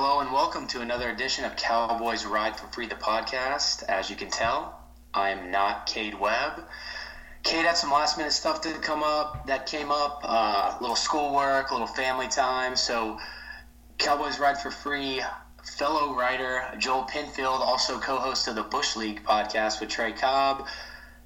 Hello and welcome to another edition of Cowboys Ride for Free, the podcast. As you can tell, I am not Cade Webb. Cade had some last minute stuff to come up that came up, uh, little schoolwork, a little family time. So, Cowboys Ride for Free fellow writer Joel Pinfield, also co-host of the Bush League podcast with Trey Cobb,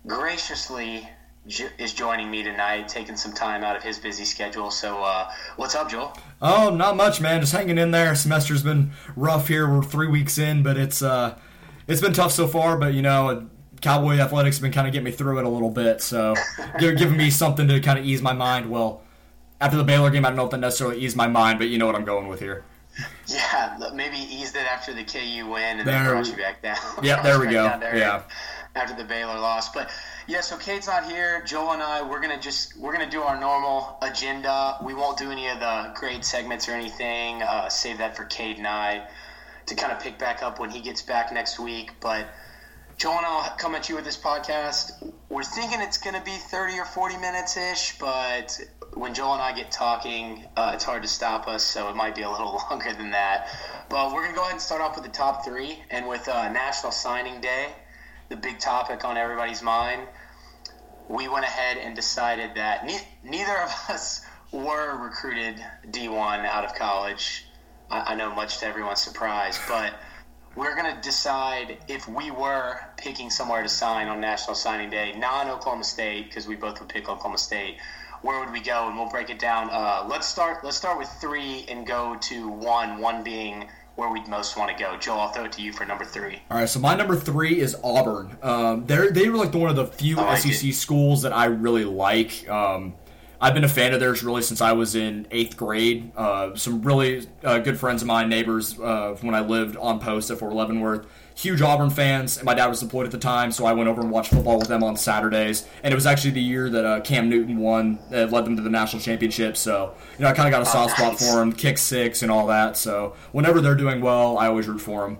graciously is joining me tonight, taking some time out of his busy schedule. So, uh, what's up, Joel? Oh, not much, man. Just hanging in there. Semester's been rough here. We're three weeks in, but it's uh, it's been tough so far. But you know, Cowboy athletics have been kind of getting me through it a little bit. So, they're giving me something to kind of ease my mind. Well, after the Baylor game, I don't know if that necessarily eased my mind, but you know what I'm going with here. Yeah, maybe eased it after the KU win and there, then brought you back down. Yeah, there we go. Yeah. After the Baylor loss, but yeah, so Cade's not here. Joel and I, we're gonna just we're gonna do our normal agenda. We won't do any of the grade segments or anything. Uh, save that for Cade and I to kind of pick back up when he gets back next week. But Joel and I'll come at you with this podcast. We're thinking it's gonna be thirty or forty minutes ish, but when Joel and I get talking, uh, it's hard to stop us, so it might be a little longer than that. But we're gonna go ahead and start off with the top three, and with uh, National Signing Day the big topic on everybody's mind, we went ahead and decided that ne- neither of us were recruited D1 out of college. I, I know, much to everyone's surprise, but we're going to decide if we were picking somewhere to sign on National Signing Day, non Oklahoma State, because we both would pick Oklahoma State. Where would we go? And we'll break it down. Uh, let's start. Let's start with three and go to one. One being where we'd most want to go. Joel, I'll throw it to you for number three. All right, so my number three is Auburn. Um, they're they were like one of the few like SEC it. schools that I really like. Um, I've been a fan of theirs really since I was in eighth grade. Uh, some really uh, good friends of mine, neighbors, uh, when I lived on post at Fort Leavenworth huge Auburn fans, and my dad was deployed at the time, so I went over and watched football with them on Saturdays. And it was actually the year that uh, Cam Newton won, that led them to the national championship. So you know, I kind of got a soft oh, nice. spot for them, kick six and all that. So whenever they're doing well, I always root for them.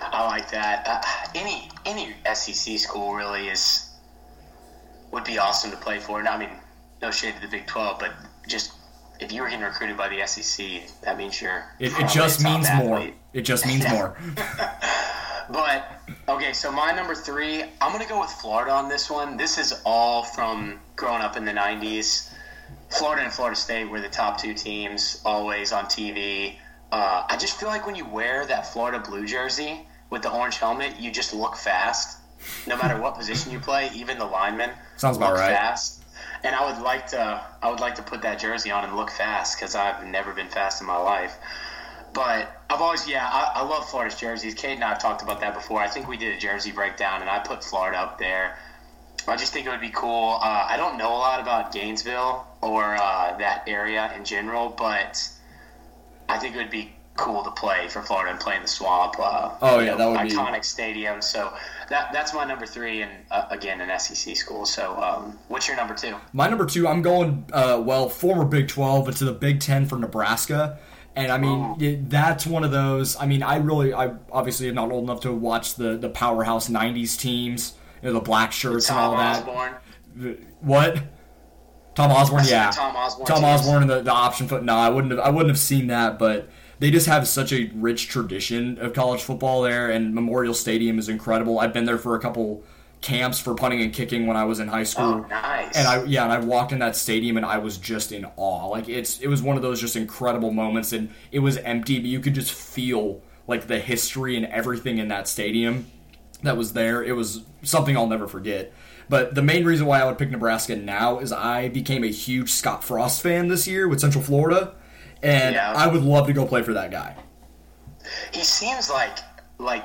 I like that. Uh, any any SEC school really is would be awesome to play for. And I mean, no shade to the Big Twelve, but just if you were getting recruited by the SEC, that means you're. It, it just means more. It just means more. but okay, so my number three, I'm gonna go with Florida on this one. This is all from growing up in the '90s. Florida and Florida State were the top two teams always on TV. Uh, I just feel like when you wear that Florida blue jersey with the orange helmet, you just look fast. No matter what position you play, even the linemen sounds about right. Fast and I would like to I would like to put that jersey on and look fast because I've never been fast in my life. But I've always yeah I, I love Florida's jerseys. Cade and I have talked about that before. I think we did a jersey breakdown and I put Florida up there. I just think it would be cool. Uh, I don't know a lot about Gainesville or uh, that area in general, but I think it would be cool to play for Florida and play in the swamp. Uh, oh yeah, know, that would iconic be... stadium. So that that's my number three, and uh, again an SEC school. So um, what's your number two? My number two, I'm going uh, well former Big Twelve, but to the Big Ten for Nebraska. And I mean, it, that's one of those. I mean, I really, I obviously am not old enough to watch the the powerhouse '90s teams, you know, the black shirts and all Osborne. that. What? Tom Osborne, yeah. Tom Osborne. Tom Osborne and the, the option foot. No, I wouldn't have. I wouldn't have seen that, but they just have such a rich tradition of college football there, and Memorial Stadium is incredible. I've been there for a couple camps for punting and kicking when I was in high oh, school. Oh, nice. And I yeah, and I walked in that stadium and I was just in awe. Like it's it was one of those just incredible moments and it was empty, but you could just feel like the history and everything in that stadium that was there. It was something I'll never forget. But the main reason why I would pick Nebraska now is I became a huge Scott Frost fan this year with Central Florida and yeah. I would love to go play for that guy. He seems like like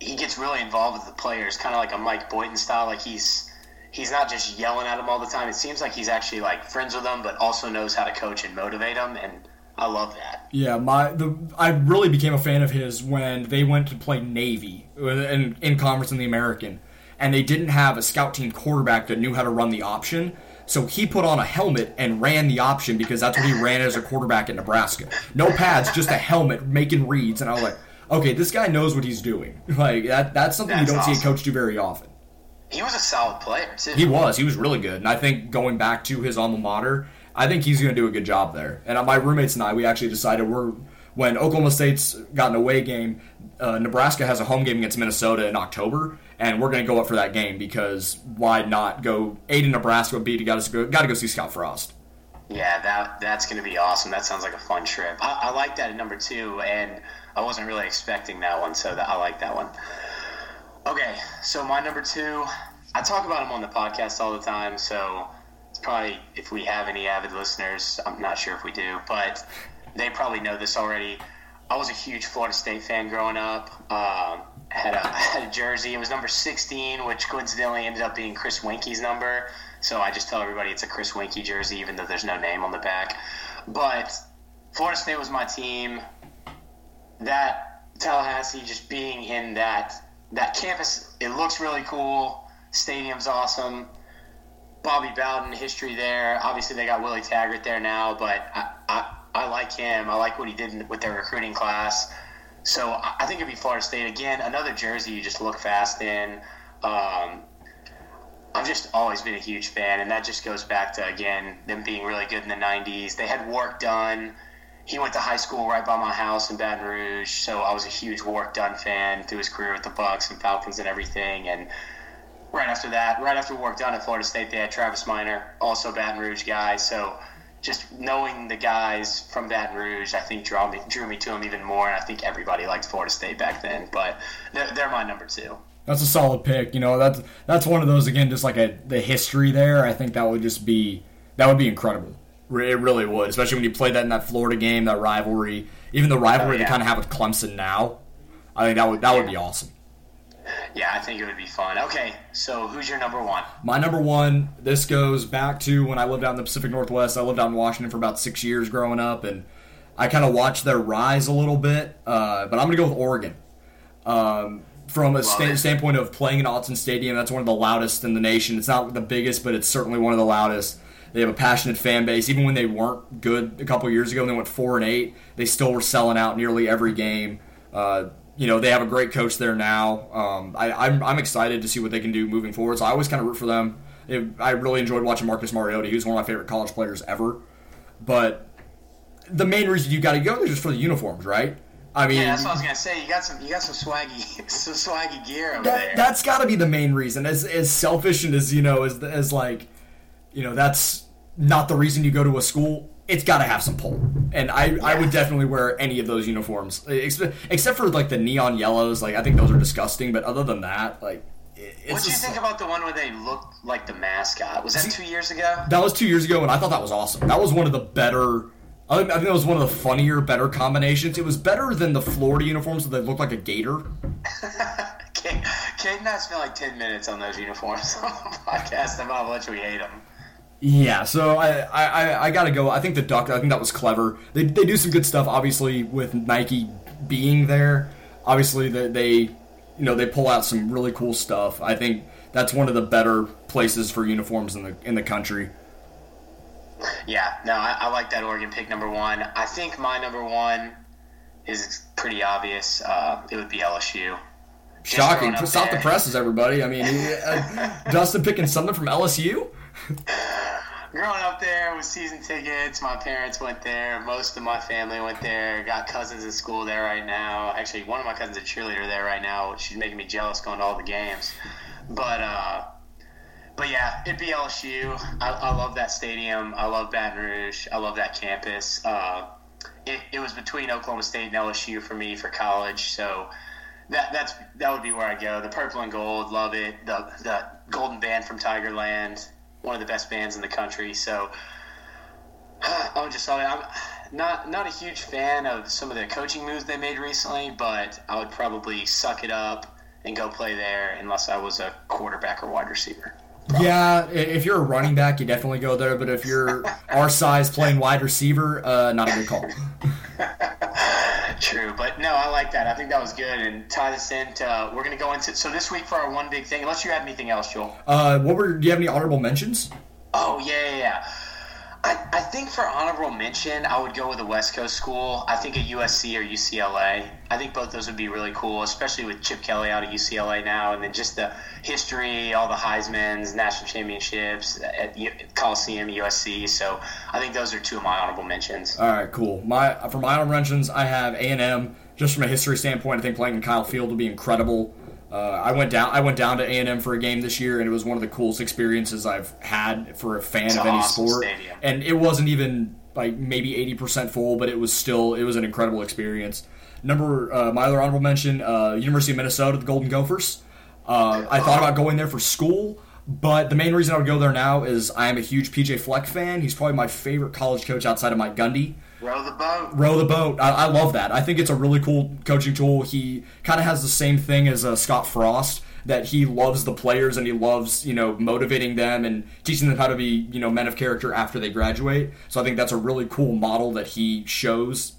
he gets really involved with the players, kind of like a Mike Boynton style. Like he's he's not just yelling at them all the time. It seems like he's actually like friends with them, but also knows how to coach and motivate them. And I love that. Yeah, my the I really became a fan of his when they went to play Navy in in conference in the American, and they didn't have a scout team quarterback that knew how to run the option. So he put on a helmet and ran the option because that's what he ran as a quarterback in Nebraska. No pads, just a helmet making reads. And I was like, okay, this guy knows what he's doing. Like that that's something that's you don't awesome. see a coach do very often. He was a solid player too. He was. He was really good. And I think going back to his alma mater, I think he's going to do a good job there. And my roommates and I, we actually decided we're when Oklahoma State's got an away game, uh, Nebraska has a home game against Minnesota in October, and we're going to go up for that game because why not go A to Nebraska, B to got to go, got to go see Scott Frost. Yeah, that that's going to be awesome. That sounds like a fun trip. I, I like that at number two, and I wasn't really expecting that one, so that, I like that one. Okay, so my number two, I talk about him on the podcast all the time, so it's probably if we have any avid listeners, I'm not sure if we do, but they probably know this already. I was a huge Florida State fan growing up. Um, had a had a jersey. It was number 16, which coincidentally ended up being Chris Weinke's number. So I just tell everybody it's a Chris Weinke jersey, even though there's no name on the back. But Florida State was my team. That Tallahassee, just being in that that campus, it looks really cool. Stadium's awesome. Bobby Bowden history there. Obviously, they got Willie Taggart there now, but I, I, I like him. I like what he did with their recruiting class. So I think it'd be Florida State again. Another jersey you just look fast in. Um, I've just always been a huge fan, and that just goes back to again them being really good in the '90s. They had Warrick Dunn. He went to high school right by my house in Baton Rouge, so I was a huge Warrick Dunn fan through his career with the Bucks and Falcons and everything. And right after that, right after Warrick Dunn at Florida State, they had Travis Minor, also Baton Rouge guy. So just knowing the guys from Baton Rouge, I think drew me drew me to them even more. And I think everybody liked Florida State back then. But they're, they're my number two. That's a solid pick. You know, that's that's one of those again, just like a the history there. I think that would just be that would be incredible. It really would, especially when you play that in that Florida game, that rivalry, even the rivalry oh, yeah. they kind of have with Clemson now. I think that would that yeah. would be awesome. Yeah, I think it would be fun. Okay, so who's your number one? My number one. This goes back to when I lived out in the Pacific Northwest. I lived out in Washington for about six years growing up, and I kind of watched their rise a little bit. Uh, but I'm going to go with Oregon. Um, from a sta- standpoint of playing in Autzen Stadium, that's one of the loudest in the nation. It's not the biggest, but it's certainly one of the loudest. They have a passionate fan base. Even when they weren't good a couple years ago, when they went four and eight, they still were selling out nearly every game. Uh, you know, they have a great coach there now. Um, I, am I'm, I'm excited to see what they can do moving forward. So I always kind of root for them. It, I really enjoyed watching Marcus Mariota. He was one of my favorite college players ever. But the main reason you got to go there is just for the uniforms, right? I mean, yeah, that's what I was gonna say. You got some, you got some swaggy, some swaggy gear over that, there. That's got to be the main reason. As as selfish and as you know, as as like, you know, that's not the reason you go to a school. It's got to have some pull, and I, yeah. I would definitely wear any of those uniforms, except for like the neon yellows. Like I think those are disgusting, but other than that, like what do you think about the one where they looked like the mascot? Was that two years ago? That was two years ago, and I thought that was awesome. That was one of the better I think that was one of the funnier, better combinations. It was better than the Florida uniforms that looked like a gator. Cade, Cade and I spent like 10 minutes on those uniforms on the podcast about how much we hate them. Yeah, so I, I, I got to go. I think the Duck, I think that was clever. They, they do some good stuff, obviously, with Nike being there. Obviously, they, they, you know, they pull out some really cool stuff. I think that's one of the better places for uniforms in the in the country. Yeah, no, I, I, like that Oregon pick number one. I think my number one is pretty obvious. Uh, it would be LSU. Shocking! Stop there. the presses, everybody. I mean, uh, Dustin picking something from LSU. Growing up there with season tickets, my parents went there. Most of my family went there. Got cousins in school there right now. Actually, one of my cousins is a cheerleader there right now. She's making me jealous going to all the games. But uh, but yeah, it'd be LSU. I, I, love that stadium. I love Baton Rouge. I love that campus. Uh, it, it, was between Oklahoma State and LSU for me for college, so that that's that would be where I go. The purple and gold, love it. The the golden band from Tigerland, one of the best bands in the country. So I'm just I'm not not a huge fan of some of the coaching moves they made recently, but I would probably suck it up and go play there unless I was a quarterback or wide receiver. Yeah, if you're a running back, you definitely go there. But if you're our size playing wide receiver, uh, not a good call. True, but no, I like that. I think that was good. And tie this into uh, we're going to go into so this week for our one big thing. Unless you have anything else, Joel. Uh, what were? Do you have any honorable mentions? Oh yeah, yeah. yeah. I, I think for honorable mention, I would go with a West Coast school. I think a USC or UCLA. I think both those would be really cool, especially with Chip Kelly out of UCLA now, and then just the history, all the Heisman's, national championships at Coliseum, USC. So I think those are two of my honorable mentions. All right, cool. My for my honorable mentions, I have A and M. Just from a history standpoint, I think playing in Kyle Field would be incredible. Uh, I went down. I went down to A and M for a game this year, and it was one of the coolest experiences I've had for a fan it's of any awesome sport. Stadium. And it wasn't even like maybe eighty percent full, but it was still it was an incredible experience. Number uh, my other honorable mention: uh, University of Minnesota, the Golden Gophers. Uh, I thought about going there for school, but the main reason I would go there now is I am a huge PJ Fleck fan. He's probably my favorite college coach outside of Mike Gundy. Row the boat. Row the boat. I, I, love that. I think it's a really cool coaching tool. He kind of has the same thing as uh, Scott Frost that he loves the players and he loves you know motivating them and teaching them how to be you know men of character after they graduate. So I think that's a really cool model that he shows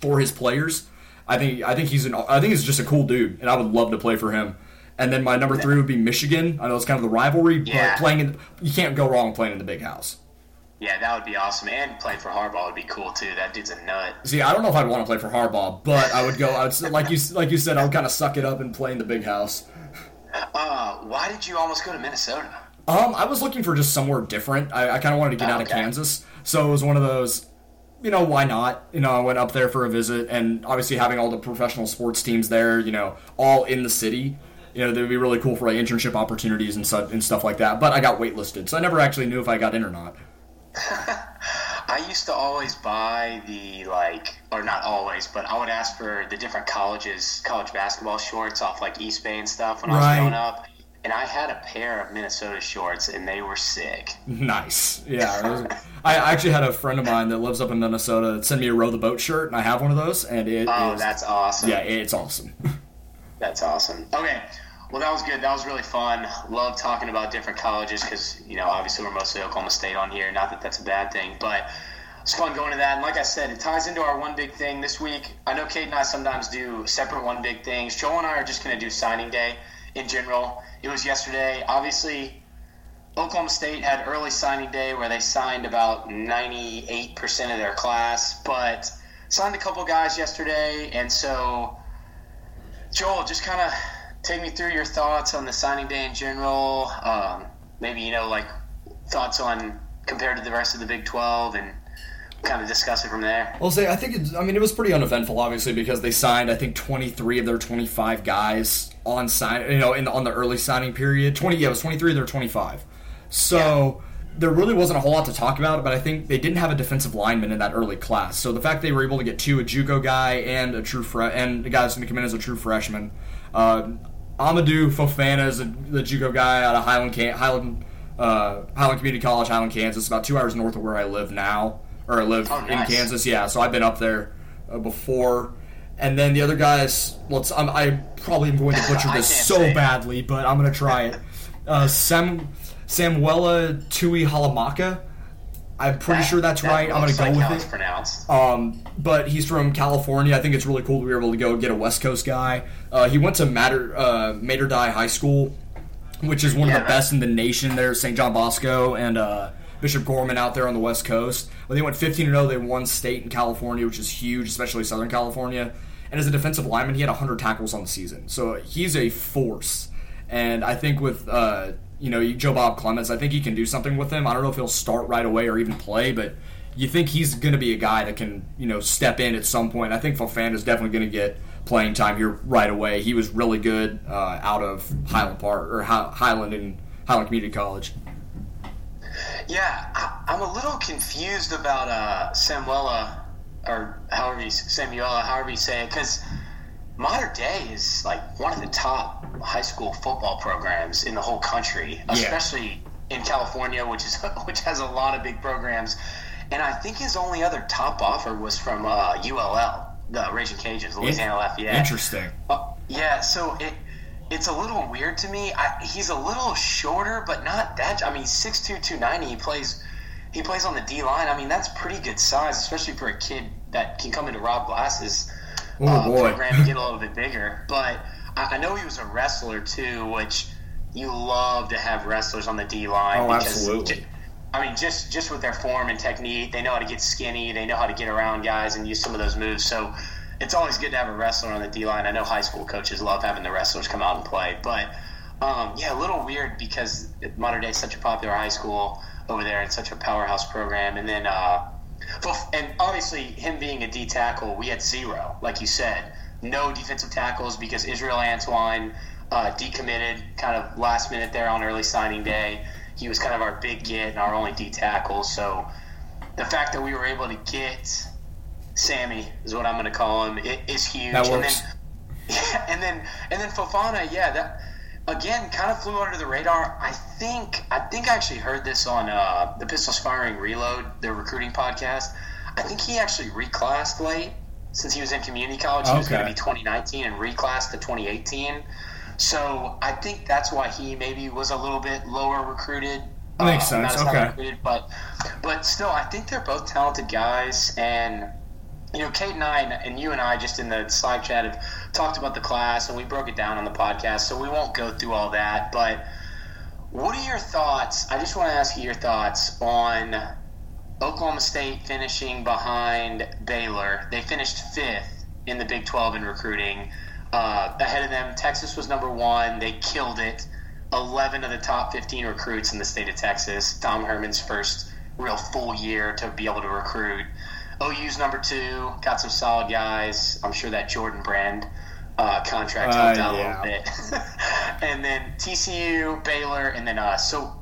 for his players. I think I think he's an I think he's just a cool dude, and I would love to play for him. And then my number three would be Michigan. I know it's kind of the rivalry, yeah. but playing in you can't go wrong playing in the big house. Yeah, that would be awesome. And playing for Harbaugh would be cool too. That dude's a nut. See, I don't know if I'd want to play for Harbaugh, but I would go. I would like you like you said. I would kind of suck it up and play in the big house. Uh, why did you almost go to Minnesota? Um, I was looking for just somewhere different. I, I kind of wanted to get oh, out okay. of Kansas, so it was one of those. You know, why not? You know, I went up there for a visit, and obviously having all the professional sports teams there, you know, all in the city you know, they'd be really cool for like internship opportunities and stuff and stuff like that. But I got waitlisted, so I never actually knew if I got in or not. I used to always buy the like, or not always, but I would ask for the different colleges, college basketball shorts off like East Bay and stuff when right. I was growing up. And I had a pair of Minnesota shorts, and they were sick. Nice, yeah. Was, I actually had a friend of mine that lives up in Minnesota that sent me a row the boat shirt, and I have one of those, and it. Oh, is, that's awesome. Yeah, it's awesome. that's awesome. Okay, well, that was good. That was really fun. Love talking about different colleges because, you know, obviously we're mostly Oklahoma State on here. Not that that's a bad thing, but it's fun going to that. And like I said, it ties into our one big thing this week. I know Cade and I sometimes do separate one big things. Joel and I are just going to do signing day in general. It was yesterday. Obviously, Oklahoma State had early signing day where they signed about 98% of their class, but signed a couple guys yesterday. And so, Joel, just kind of take me through your thoughts on the signing day in general. Um, maybe you know, like thoughts on compared to the rest of the Big Twelve, and kind of discuss it from there. I'll say I think it's, I mean it was pretty uneventful, obviously, because they signed I think twenty three of their twenty five guys on sign, you know, in the, on the early signing period. Twenty, yeah, it was twenty three of their twenty five. So. Yeah there really wasn't a whole lot to talk about, but I think they didn't have a defensive lineman in that early class. So the fact they were able to get two, a JUCO guy and a true fre- and the guy that's going to come in as a true freshman, uh, Amadou Fofana is a, the JUCO guy out of Highland, Highland, uh, Highland Community College, Highland, Kansas, about two hours north of where I live now, or I live oh, nice. in Kansas. Yeah, so I've been up there uh, before. And then the other guys, let's. I'm, I probably am going to butcher this so badly, but I'm going to try it. Uh, Sam Samuela Tui Halamaka I'm pretty that, sure that's that right. I'm going to go like with it. Pronounced. Um, but he's from California. I think it's really cool that we were able to go get a West Coast guy. Uh, he went to Mater uh, Mater Dei High School, which is one yeah, of the best in the nation. There, St. John Bosco and uh, Bishop Gorman out there on the West Coast. But they went 15 0. They won state in California, which is huge, especially Southern California. And as a defensive lineman, he had 100 tackles on the season, so he's a force. And I think with uh, you know, Joe Bob Clements, I think he can do something with him. I don't know if he'll start right away or even play, but you think he's going to be a guy that can, you know, step in at some point. I think Fofana is definitely going to get playing time here right away. He was really good uh, out of Highland Park or Highland and Highland Community College. Yeah, I, am a little confused about uh, Samuela or however you Samuela, however you say it, because Mater Dei is like one of the top high school football programs in the whole country, especially yeah. in California, which is which has a lot of big programs. And I think his only other top offer was from uh, ULL, the Raging Cajuns, Louisiana Lafayette. Interesting. Uh, yeah, so it it's a little weird to me. I, he's a little shorter, but not that. I mean, 6'2", 290. He plays he plays on the D line. I mean, that's pretty good size, especially for a kid that can come into Rob Glass's oh, uh, program to get a little bit bigger. But I, I know he was a wrestler too, which you love to have wrestlers on the D line. Oh, absolutely. I mean, just just with their form and technique, they know how to get skinny. They know how to get around guys and use some of those moves. So it's always good to have a wrestler on the D line. I know high school coaches love having the wrestlers come out and play, but um, yeah, a little weird because Mater Dei is such a popular high school over there and such a powerhouse program. And then, uh, and obviously, him being a D tackle, we had zero, like you said, no defensive tackles because Israel Antwine uh, decommitted kind of last minute there on early signing day. He was kind of our big get and our only D tackle. So the fact that we were able to get Sammy is what I'm going to call him is huge. That works. And then, and then and then Fofana, yeah, that again kind of flew under the radar. I think I think I actually heard this on uh, the Pistols Firing Reload, their recruiting podcast. I think he actually reclassed late since he was in community college. He okay. was going to be 2019 and reclassed to 2018. So I think that's why he maybe was a little bit lower recruited. That makes uh, sense. Okay. Recruited, but but still, I think they're both talented guys, and you know, Cade and I and you and I just in the Slack chat have talked about the class, and we broke it down on the podcast, so we won't go through all that. But what are your thoughts? I just want to ask you your thoughts on Oklahoma State finishing behind Baylor. They finished fifth in the Big 12 in recruiting. Uh, ahead of them, Texas was number one. They killed it. 11 of the top 15 recruits in the state of Texas. Tom Herman's first real full year to be able to recruit. OU's number two, got some solid guys. I'm sure that Jordan Brand uh, contract helped uh, out yeah. a little bit. and then TCU, Baylor, and then us. So,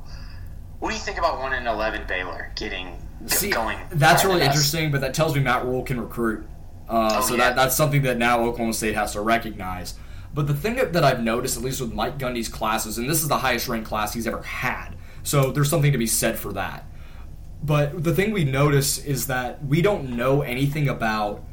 what do you think about one and eleven Baylor getting See, going? That's really interesting, but that tells me Matt Rhule can recruit. Uh, oh, so yeah. that that's something that now Oklahoma State has to recognize. But the thing that I've noticed, at least with Mike Gundy's classes, and this is the highest ranked class he's ever had, so there's something to be said for that. But the thing we notice is that we don't know anything about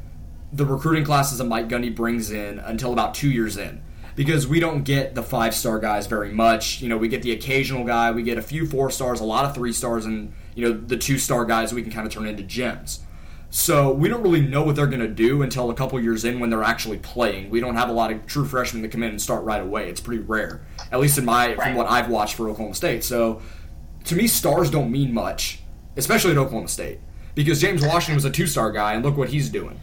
the recruiting classes that Mike Gundy brings in until about two years in. Because we don't get the five star guys very much. You know, we get the occasional guy, we get a few four stars, a lot of three stars, and, you know, the two star guys we can kind of turn into gems. So we don't really know what they're going to do until a couple years in when they're actually playing. We don't have a lot of true freshmen that come in and start right away. It's pretty rare, at least in my right. from what I've watched for Oklahoma State. So to me, stars don't mean much especially at Oklahoma State, because James Washington was a two-star guy, and look what he's doing.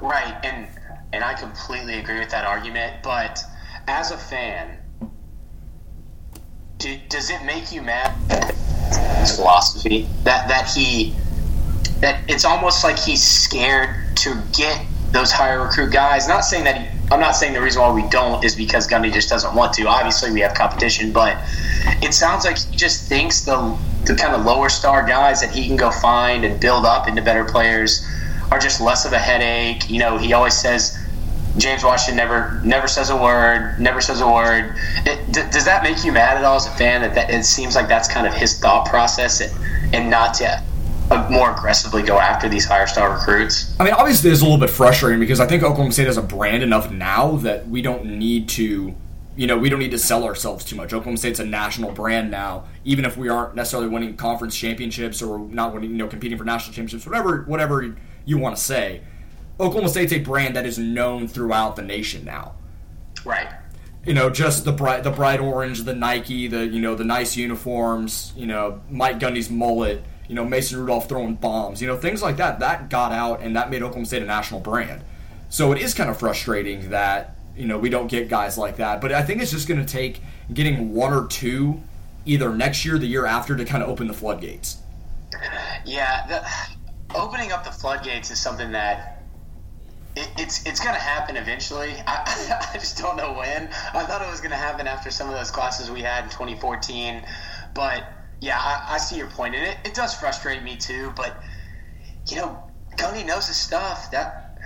Right, and and I completely agree with that argument. But as a fan, do, does it make you mad? His philosophy that that he that it's almost like he's scared to get those higher recruit guys. Not saying that he, I'm not saying the reason why we don't is because Gundy just doesn't want to. Obviously, we have competition, but it sounds like he just thinks the the kind of lower star guys that he can go find and build up into better players are just less of a headache. You know, he always says James Washington never never says a word, never says a word. It, d- does that make you mad at all as a fan? That, that it seems like that's kind of his thought process, and, and not to uh, more aggressively go after these higher star recruits. I mean, obviously, it's a little bit frustrating because I think Oklahoma State has a brand enough now that we don't need to you know, we don't need to sell ourselves too much. Oklahoma State's a national brand now, even if we aren't necessarily winning conference championships or not winning, you know, competing for national championships, whatever, whatever you want to say. Oklahoma State's a brand that is known throughout the nation now. Right. You know, just the bright, the bright orange, the Nike, the you know, the nice uniforms. You know, Mike Gundy's mullet. You know, Mason Rudolph throwing bombs. You know, things like that. That got out, and that made Oklahoma State a national brand. So it is kind of frustrating that you know we don't get guys like that. But I think it's just going to take getting one or two either next year, the year after, to kind of open the floodgates. Yeah, the, opening up the floodgates is something that it, it's it's going to happen eventually. I, I just don't know when. I thought it was going to happen after some of those classes we had in 2014, but yeah, I, I see your point. and it, it does frustrate me too. But you know, Gundy knows his stuff. That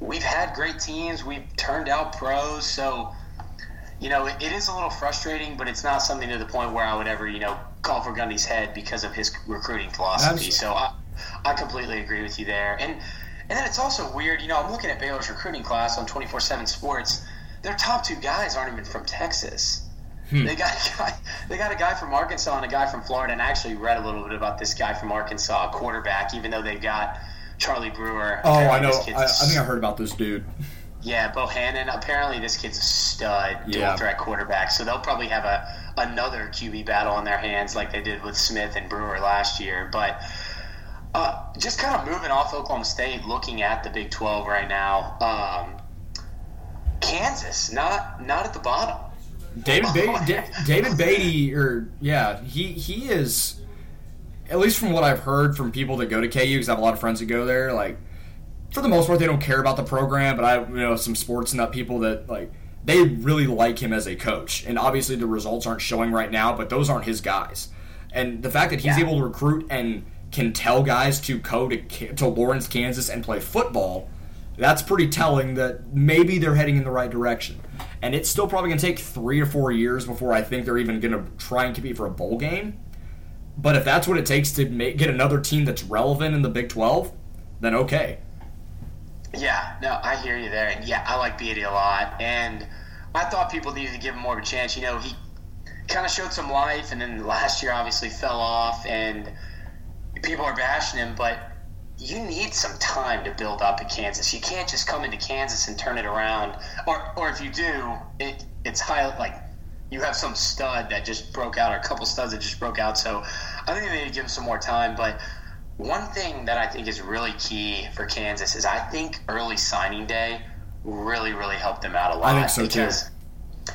we've had great teams. We've turned out pros. So, you know, it, it is a little frustrating, but it's not something to the point where I would ever, you know, call for Gundy's head because of his recruiting philosophy. Absolutely. So I, I completely agree with you there. And and then it's also weird, you know, I'm looking at Baylor's recruiting class on 24/7 Sports. Their top two guys aren't even from Texas. Hmm. They got a guy, they got a guy from Arkansas and a guy from Florida. And I actually read a little bit about this guy from Arkansas, quarterback. Even though they've got Charlie Brewer. Oh, I know. I, I, think I heard about this dude. Yeah, Bohanon. Apparently, this kid's a stud, dual yeah. threat quarterback. So they'll probably have a, another QB battle on their hands like they did with Smith and Brewer last year. But uh, just kind of moving off Oklahoma State, looking at the Big 12 right now. Um, Kansas, not not at the bottom. David Beaty, David Beaty, or yeah, he he is. At least from what I've heard from people that go to KU, because I have a lot of friends that go there. Like, for the most part, they don't care about the program. But I, you know, some sports nut people that like they really like him as a coach. And obviously, the results aren't showing right now, but those aren't his guys. And the fact that he's yeah. able to recruit and can tell guys to go to to Lawrence, Kansas, and play football that's pretty telling that maybe they're heading in the right direction. And it's still probably going to take three or four years before I think they're even going to try and compete for a bowl game. But if that's what it takes to make, get another team that's relevant in the Big 12, then okay. Yeah, no, I hear you there. And yeah, I like Beaty a lot. And I thought people needed to give him more of a chance. You know, he kind of showed some life, and then last year obviously fell off, and people are bashing him. But you need some time to build up at Kansas. You can't just come into Kansas and turn it around. Or, or if you do, it, it's high like you have some stud that just broke out, or a couple studs that just broke out. So I think they need to give him some more time. But one thing that I think is really key for Kansas is I think early signing day really, really helped them out a lot. I think so because too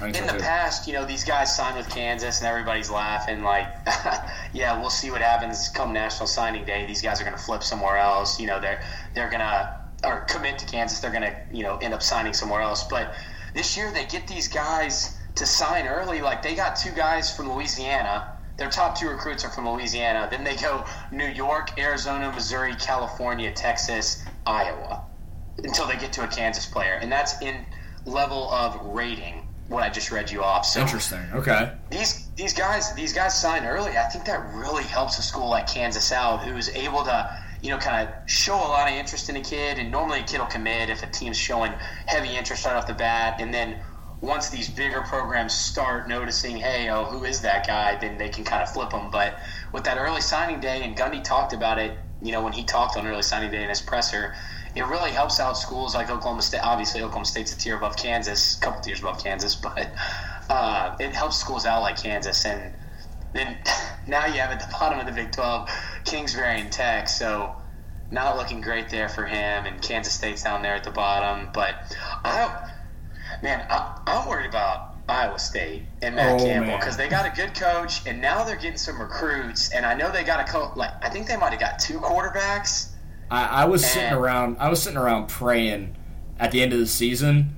in the past, you know, these guys sign with Kansas and everybody's laughing like, yeah, we'll see what happens come National Signing Day. These guys are going to flip somewhere else. You know, they're they're going to or commit to Kansas. They're going to you know end up signing somewhere else. But this year they get these guys to sign early. Like they got two guys from Louisiana. Their top two recruits are from Louisiana. Then they go New York, Arizona, Missouri, California, Texas, Iowa, until they get to a Kansas player, and that's in level of rating what I just read you off. So interesting. Okay. These these guys these guys sign early. I think that really helps a school like Kansas South, who's able to you know kind of show a lot of interest in a kid. And normally a kid will commit if a team's showing heavy interest right off the bat, and then once these bigger programs start noticing, hey, oh, who is that guy? Then they can kind of flip them. But with that early signing day, and Gundy talked about it, you know, when he talked on early signing day in his presser it really helps out schools like Oklahoma State. Obviously, Oklahoma State's a tier above Kansas, a couple tiers above Kansas, but uh, it helps schools out like Kansas. And then now you have at the bottom of the Big 12 Kingsbury and Tech, so not looking great there for him. And Kansas State's down there at the bottom. But I, don't, man, I, am worried about Iowa State and Matt oh, Campbell because they got a good coach, and now they're getting some recruits. And I know they got a co- like I think they might have got two quarterbacks I, I was and, sitting around. I was sitting around praying at the end of the season.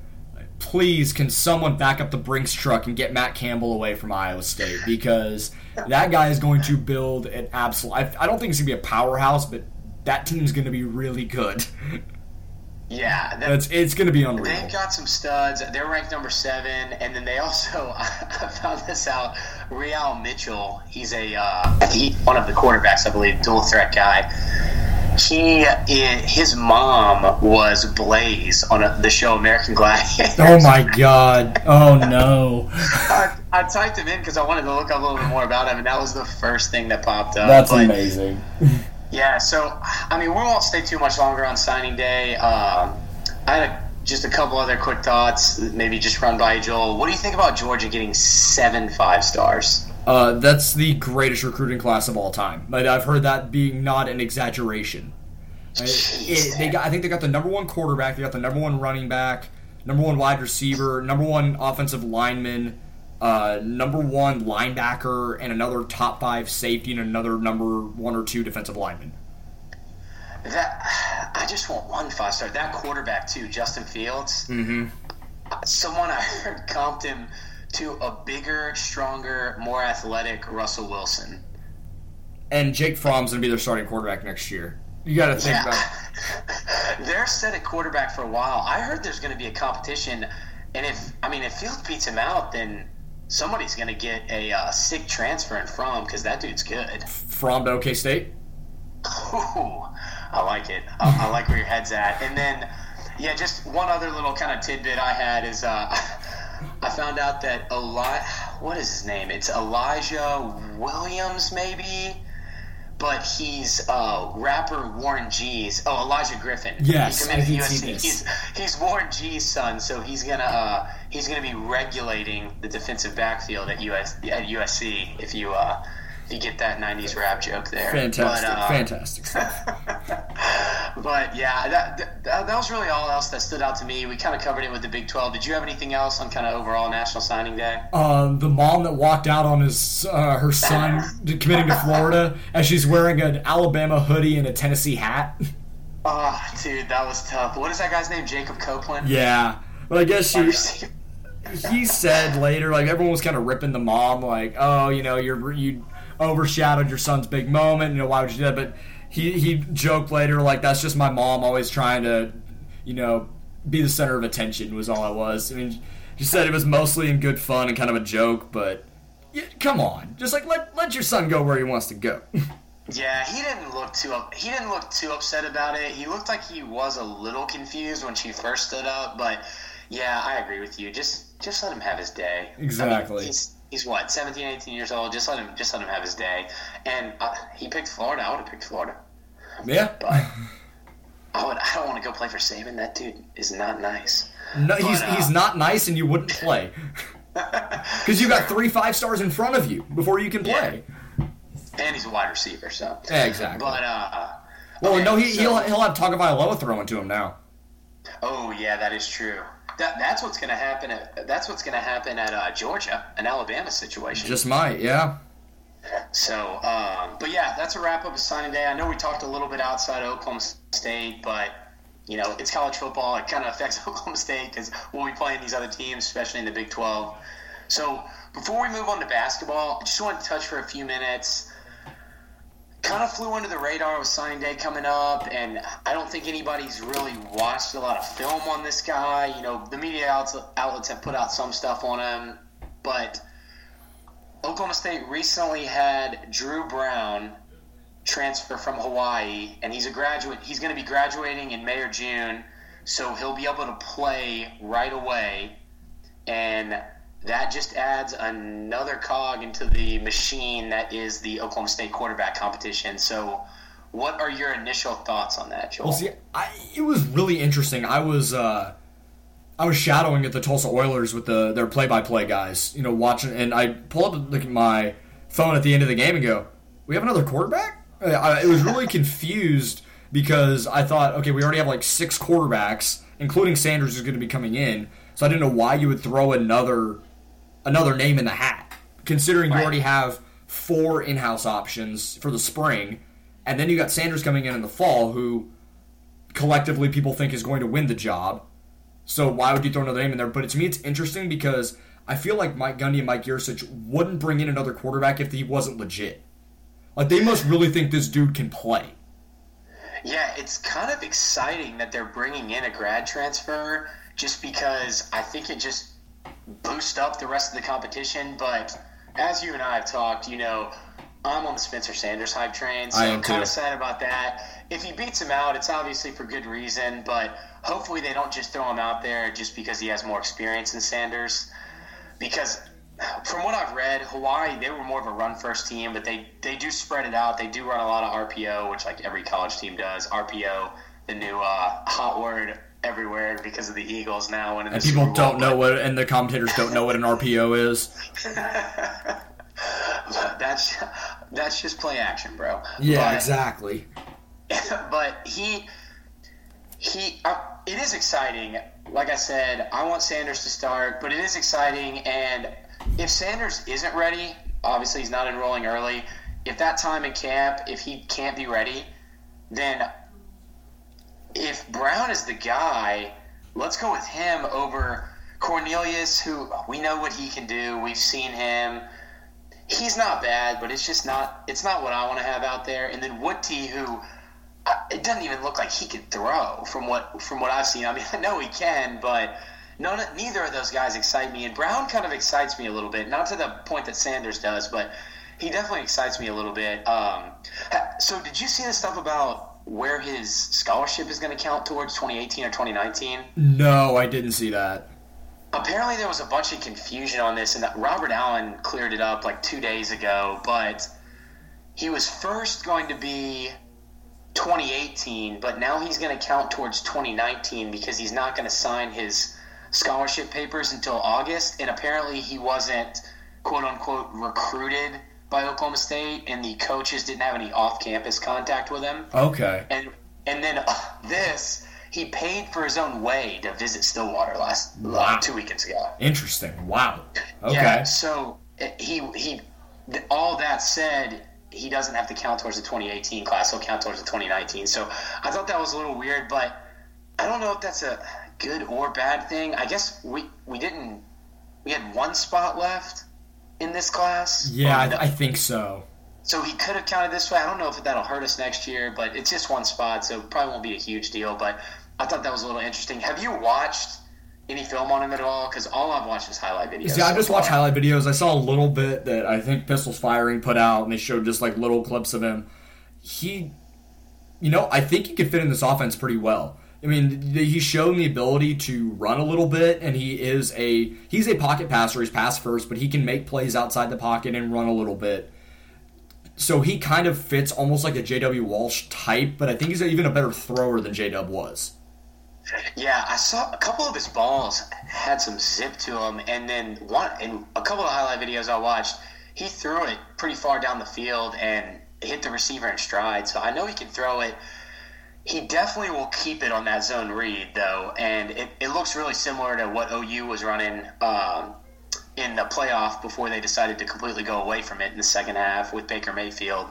Please, can someone back up the Brinks truck and get Matt Campbell away from Iowa State because that guy is going to build an absolute. I, I don't think it's gonna be a powerhouse, but that team's going to be really good. Yeah, that, it's it's going to be unreal. They've got some studs. They're ranked number seven, and then they also I found this out. Re-al Mitchell, he's a uh, he, one of the quarterbacks, I believe, dual threat guy he his mom was Blaze on a, the show American Gladiator. Oh my god! Oh no! I, I, typed him in because I wanted to look up a little bit more about him, and that was the first thing that popped up. That's but, amazing. yeah, so I mean, we won't stay too much longer on signing day. Um, I had a, just a couple other quick thoughts, maybe just run by Joel. What do you think about Georgia getting seven five stars? Uh, that's the greatest recruiting class of all time. But I've heard that being not an exaggeration. It, they got, I think they got the number one quarterback, they got the number one running back, number one wide receiver, number one offensive lineman, uh, number one linebacker, and another top five safety, and another number one or two defensive lineman. That I just want one five star. That quarterback too, Justin Fields. Mm-hmm. Someone I heard comped him to a bigger, stronger, more athletic Russell Wilson. And Jake Fromm's gonna be their starting quarterback next year. You got to think yeah. about. They're set at quarterback for a while. I heard there's going to be a competition, and if I mean if Fields beats him out, then somebody's going to get a uh, sick transfer in Fromm because that dude's good. Fromm to OK State. Ooh, I like it. I, I like where your head's at. And then, yeah, just one other little kind of tidbit I had is uh, I found out that Eli, what is his name? It's Elijah Williams, maybe but he's uh, rapper Warren G's. Oh, Elijah Griffin. Yes, he I did see this. He's, he's Warren G's son, so he's gonna uh, he's gonna be regulating the defensive backfield at US at USC. If you uh, if you get that '90s rap joke there, fantastic, but, uh, fantastic stuff. but yeah, that, that, that was really all else that stood out to me. We kind of covered it with the Big 12. Did you have anything else on kind of overall National Signing Day? Uh, the mom that walked out on his uh, her son committing to Florida as she's wearing an Alabama hoodie and a Tennessee hat. Oh, dude, that was tough. What is that guy's name? Jacob Copeland. Yeah, but I guess she. he said later, like everyone was kind of ripping the mom, like, oh, you know, you're you overshadowed your son's big moment. You know, why would you do that? But he he joked later like that's just my mom always trying to, you know, be the center of attention was all I was. I mean, she said it was mostly in good fun and kind of a joke, but yeah, come on, just like let let your son go where he wants to go. Yeah, he didn't look too up, he didn't look too upset about it. He looked like he was a little confused when she first stood up, but yeah, I agree with you. Just just let him have his day. Exactly. I mean, he's, he's what 17, 18 years old. Just let him just let him have his day. And uh, he picked Florida. I would have picked Florida. Yeah. But I would. I don't want to go play for Saban. That dude is not nice. No, but, he's uh, he's not nice, and you wouldn't play because you got three five stars in front of you before you can play. Yeah. And he's a wide receiver, so yeah, exactly. But uh, well, okay, no, he, so, he'll he'll have Tagovailoa throwing to him now. Oh yeah, that is true. That, that's what's going to happen. At, that's what's going to happen at uh, Georgia, an Alabama situation. Just might, yeah. So, um, but yeah, that's a wrap up of signing day. I know we talked a little bit outside of Oklahoma State, but you know it's college football. It kind of affects Oklahoma State because we'll be playing these other teams, especially in the Big Twelve. So, before we move on to basketball, I just want to touch for a few minutes kind of flew under the radar with signing day coming up, and I don't think anybody's really watched a lot of film on this guy. You know, the media outlets have put out some stuff on him, but Oklahoma State recently had Dru Brown transfer from Hawaii, and he's a graduate. He's going to be graduating in May or June, so he'll be able to play right away. And that just adds another cog into the machine that is the Oklahoma State quarterback competition. So, what are your initial thoughts on that, Joel? Well, see, I, it was really interesting. I was uh, I was shadowing at the Tulsa Oilers with the their play-by-play guys, you know, watching, and I pull up at my phone at the end of the game and go, "We have another quarterback." I, I was really confused because I thought, okay, we already have like six quarterbacks, including Sanders, who's going to be coming in. So I didn't know why you would throw another another name in the hat, considering right. you already have four in-house options for the spring, and then you got Sanders coming in in the fall, who collectively people think is going to win the job. So why would you throw another name in there? But to me, it's interesting because I feel like Mike Gundy and Mike Yurcich wouldn't bring in another quarterback if he wasn't legit. Like they must really think this dude can play. Yeah, it's kind of exciting that they're bringing in a grad transfer just because I think it just boost up the rest of the competition. But as you and I have talked, you know, I'm on the Spencer Sanders hype train, so I'm kind of sad about that. If he beats him out, it's obviously for good reason, but hopefully they don't just throw him out there just because he has more experience than Sanders. Because from what I've read, Hawaii they were more of a run first team, but they they do spread it out. They do run a lot of RPO, which like every college team does. RPO, the new uh, hot word everywhere because of the Eagles now. And people don't know what, and the commentators don't know what an RPO is. that's that's just play action, bro. Yeah, but, exactly. But he he uh, it is exciting. Like I said, I want Sanders to start, but it is exciting. And if Sanders isn't ready, obviously he's not enrolling early. If that time in camp, if he can't be ready, then if Brown is the guy, let's go with him over Cornelius, who we know what he can do. We've seen him. He's not bad, but it's just not. It's not what I want to have out there. And then Wudtee, who it doesn't even look like he could throw from what from what I've seen. I mean, I know he can, but none, neither of those guys excite me. And Brown kind of excites me a little bit, not to the point that Sanders does, but he definitely excites me a little bit. Um, so, did you see the stuff about where his scholarship is going to count towards 2018 or 2019? No, I didn't see that. Apparently, there was a bunch of confusion on this, and Robert Allen cleared it up like two days ago. But he was first going to be 2018, but now he's going to count towards 2019 because he's not going to sign his scholarship papers until August. And apparently, he wasn't quote unquote recruited by Oklahoma State, and the coaches didn't have any off campus contact with him. Okay. And and then uh, this, he paid for his own way to visit Stillwater last wow. uh, two weekends ago. Interesting. Wow. Okay. Yeah. So uh, he he. All that said, he doesn't have to count towards the 2018 class. He'll count towards the 2019. So I thought that was a little weird, but I don't know if that's a good or bad thing. I guess we we didn't. We had one spot left in this class. Yeah, I, I think so. So he could have counted this way. I don't know if that'll hurt us next year, but it's just one spot, so probably won't be a huge deal. But I thought that was a little interesting. Have you watched any film on him at all? Because all I've watched is highlight videos. Yeah, I just watched highlight videos. I saw a little bit that I think Pistols Firing put out, and they showed just like little clips of him. He, you know, I think he could fit in this offense pretty well. I mean, he's shown the ability to run a little bit, and he is a he's a pocket passer. He's pass first, but he can make plays outside the pocket and run a little bit. So he kind of fits almost like a J.W. Walsh type, but I think he's even a better thrower than J.W. Was. Yeah, I saw a couple of his balls had some zip to them, and then one in a couple of highlight videos I watched, he threw it pretty far down the field and hit the receiver in stride. So I know he can throw it. He definitely will keep it on that zone read though, and it, it looks really similar to what OU was running um, in the playoff before they decided to completely go away from it in the second half with Baker Mayfield.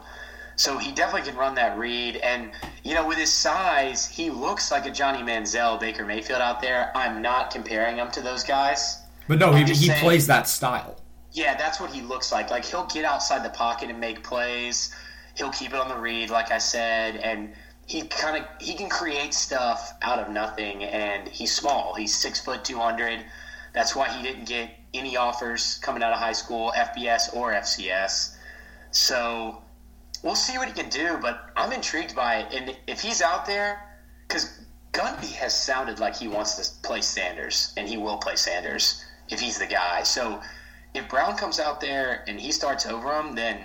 So he definitely can run that read. And, you know, with his size, he looks like a Johnny Manziel, Baker Mayfield out there. I'm not comparing him to those guys. But no, he, he saying, plays that style. Yeah, that's what he looks like. Like, he'll get outside the pocket and make plays. He'll keep it on the read, like I said. And he kind of he can create stuff out of nothing. And he's small. He's six foot, 200. That's why he didn't get any offers coming out of high school, FBS or FCS. So we'll see what he can do, but I'm intrigued by it. And if he's out there, because Gundy has sounded like he wants to play Sanders, and he will play Sanders if he's the guy. So if Brown comes out there and he starts over him, then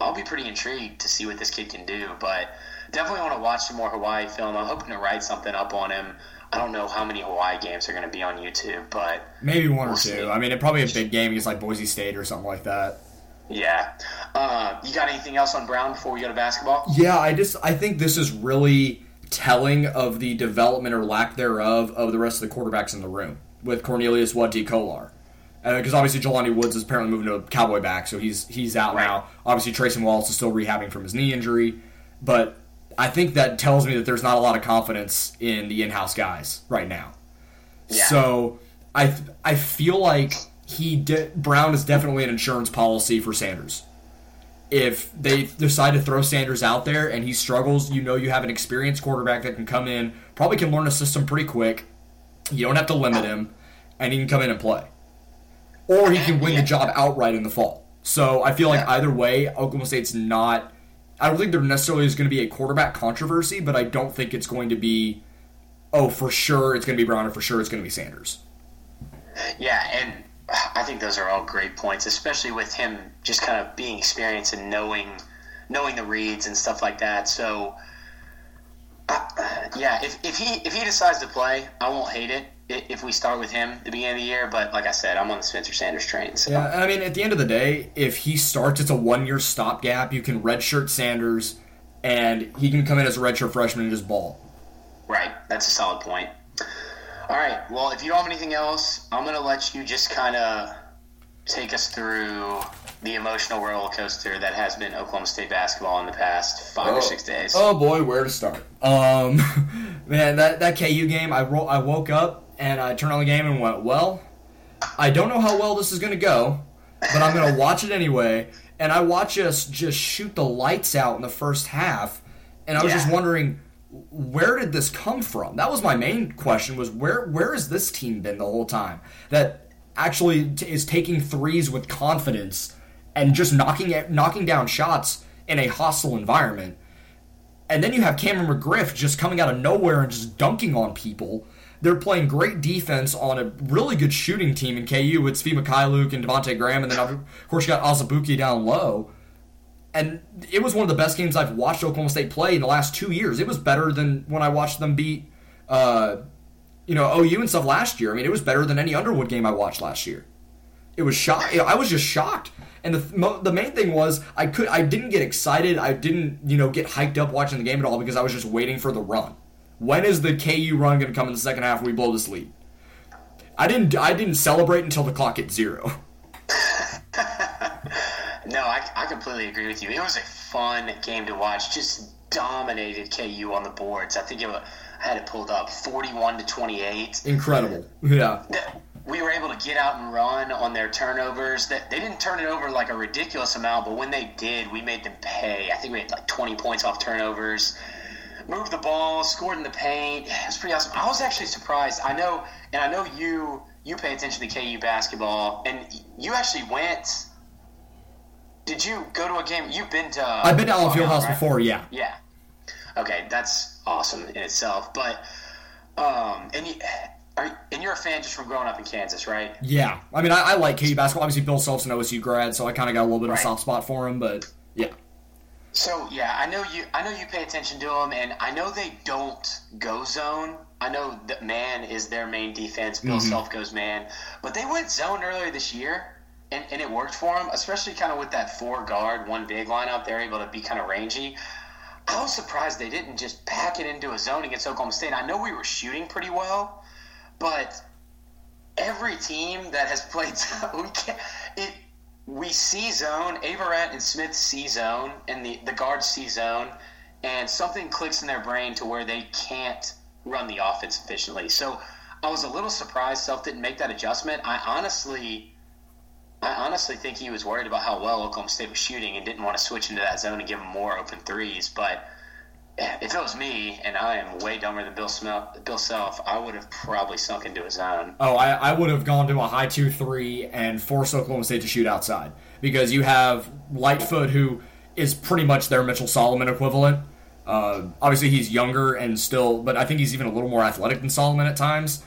I'll be pretty intrigued to see what this kid can do. But definitely want to watch some more Hawaii film. I'm hoping to write something up on him. I don't know how many Hawaii games are going to be on YouTube, but maybe one we'll or two. See. I mean, it probably a big game against like Boise State or something like that. Yeah. Uh, you got anything else on Brown before we go to basketball? Yeah, I just I think this is really telling of the development or lack thereof of the rest of the quarterbacks in the room with Cornelius Wudtee Kolar. Because uh, obviously Jelani Woods is apparently moving to a cowboy back, so he's he's out right. now. Obviously Trayson Wallace is still rehabbing from his knee injury, but I think that tells me that there's not a lot of confidence in the in-house guys right now. Yeah. So I I feel like he de- Brown is definitely an insurance policy for Sanders. If they decide to throw Sanders out there and he struggles, you know you have an experienced quarterback that can come in, probably can learn a system pretty quick. You don't have to limit him, and he can come in and play. Or he can win the job outright in the fall. So I feel like either way, Oklahoma State's not. I don't think there necessarily is going to be a quarterback controversy, but I don't think it's going to be. Oh, for sure it's going to be Brown, or for sure it's going to be Sanders. Yeah, and I think those are all great points, especially with him just kind of being experienced and knowing knowing the reads and stuff like that. So, uh, yeah, if, if he if he decides to play, I won't hate it if we start with him at the beginning of the year. But like I said, I'm on the Spencer Sanders train. So. Yeah, I mean, at the end of the day, if he starts, it's a one year stopgap. You can redshirt Sanders, and he can come in as a redshirt freshman and just ball. Right, that's a solid point. All right. Well, if you don't have anything else, I'm going to let you just kind of take us through the emotional roller coaster that has been Oklahoma State basketball in the past five oh, or six days. Oh boy, where to start? Um, man, that that KU game, I ro- I woke up and I turned on the game and went, well, I don't know how well this is going to go, but I'm going to watch it anyway. And I watch us just shoot the lights out in the first half, and I was yeah. just wondering where did this come from? That was my main question was where where has this team been the whole time that actually t- is taking threes with confidence and just knocking knocking down shots in a hostile environment. And then you have Cameron McGriff just coming out of nowhere and just dunking on people. They're playing great defense on a really good shooting team in KU with Svi Mykhailiuk and Devonte Graham, and then of course you got Azubuike down low. and it was one of the best games I've watched Oklahoma State play in the last two years. It was better than when I watched them beat, uh, you know, OU and stuff last year. I mean, it was better than any Underwood game I watched last year. It was shock. I was just shocked. And the the main thing was I could I didn't get excited. I didn't you know get hyped up watching the game at all because I was just waiting for the run. When is the KU run going to come in the second half? we blow this lead. I didn't I didn't celebrate until the clock hit zero. no, I, I completely agree with you. It was a fun game to watch. Just dominated KU on the boards. I think it was, I had it pulled up, forty-one to twenty-eight. Incredible. Yeah we were able to get out and run on their turnovers. That they didn't turn it over like a ridiculous amount, but when they did, we made them pay. I think we had like 20 points off turnovers. Moved the ball, scored in the paint. It was pretty awesome. I was actually surprised. I know, and I know you you pay attention to KU basketball, and you actually went. Did you go to a game? You've been to. I've been to Allen Fieldhouse right? before. Yeah. Yeah. Okay, that's awesome in itself. But um, and you, are, and you're a fan just from growing up in Kansas, right? Yeah. I mean, I, I like KU basketball. Obviously, Bill Self's an OSU grad, so I kind of got a little bit right. of a soft spot for him, but yeah. So yeah, I know you. I know you pay attention to them, and I know they don't go zone. I know that man is their main defense. Bill mm-hmm. Self goes man, but they went zone earlier this year, and, and it worked for them, especially kind of with that four guard, one big lineup. They're able to be kind of rangy. I was surprised they didn't just pack it into a zone against Oklahoma State. I know we were shooting pretty well, but every team that has played, we can't. It, we see zone. Averette and Smith see zone, and the the guards see zone, and something clicks in their brain to where they can't run the offense efficiently. So I was a little surprised Self didn't make that adjustment. I honestly. I honestly think he was worried about how well Oklahoma State was shooting and didn't want to switch into that zone and give them more open threes. But if it was me and I am way dumber than Bill Smith, Bill Self, I would have probably sunk into his zone. Oh, I, I would have gone to a high two three and forced Oklahoma State to shoot outside because you have Lightfoot who is pretty much their Mitchell Solomon equivalent. Uh, obviously, he's younger and still, but I think he's even a little more athletic than Solomon at times.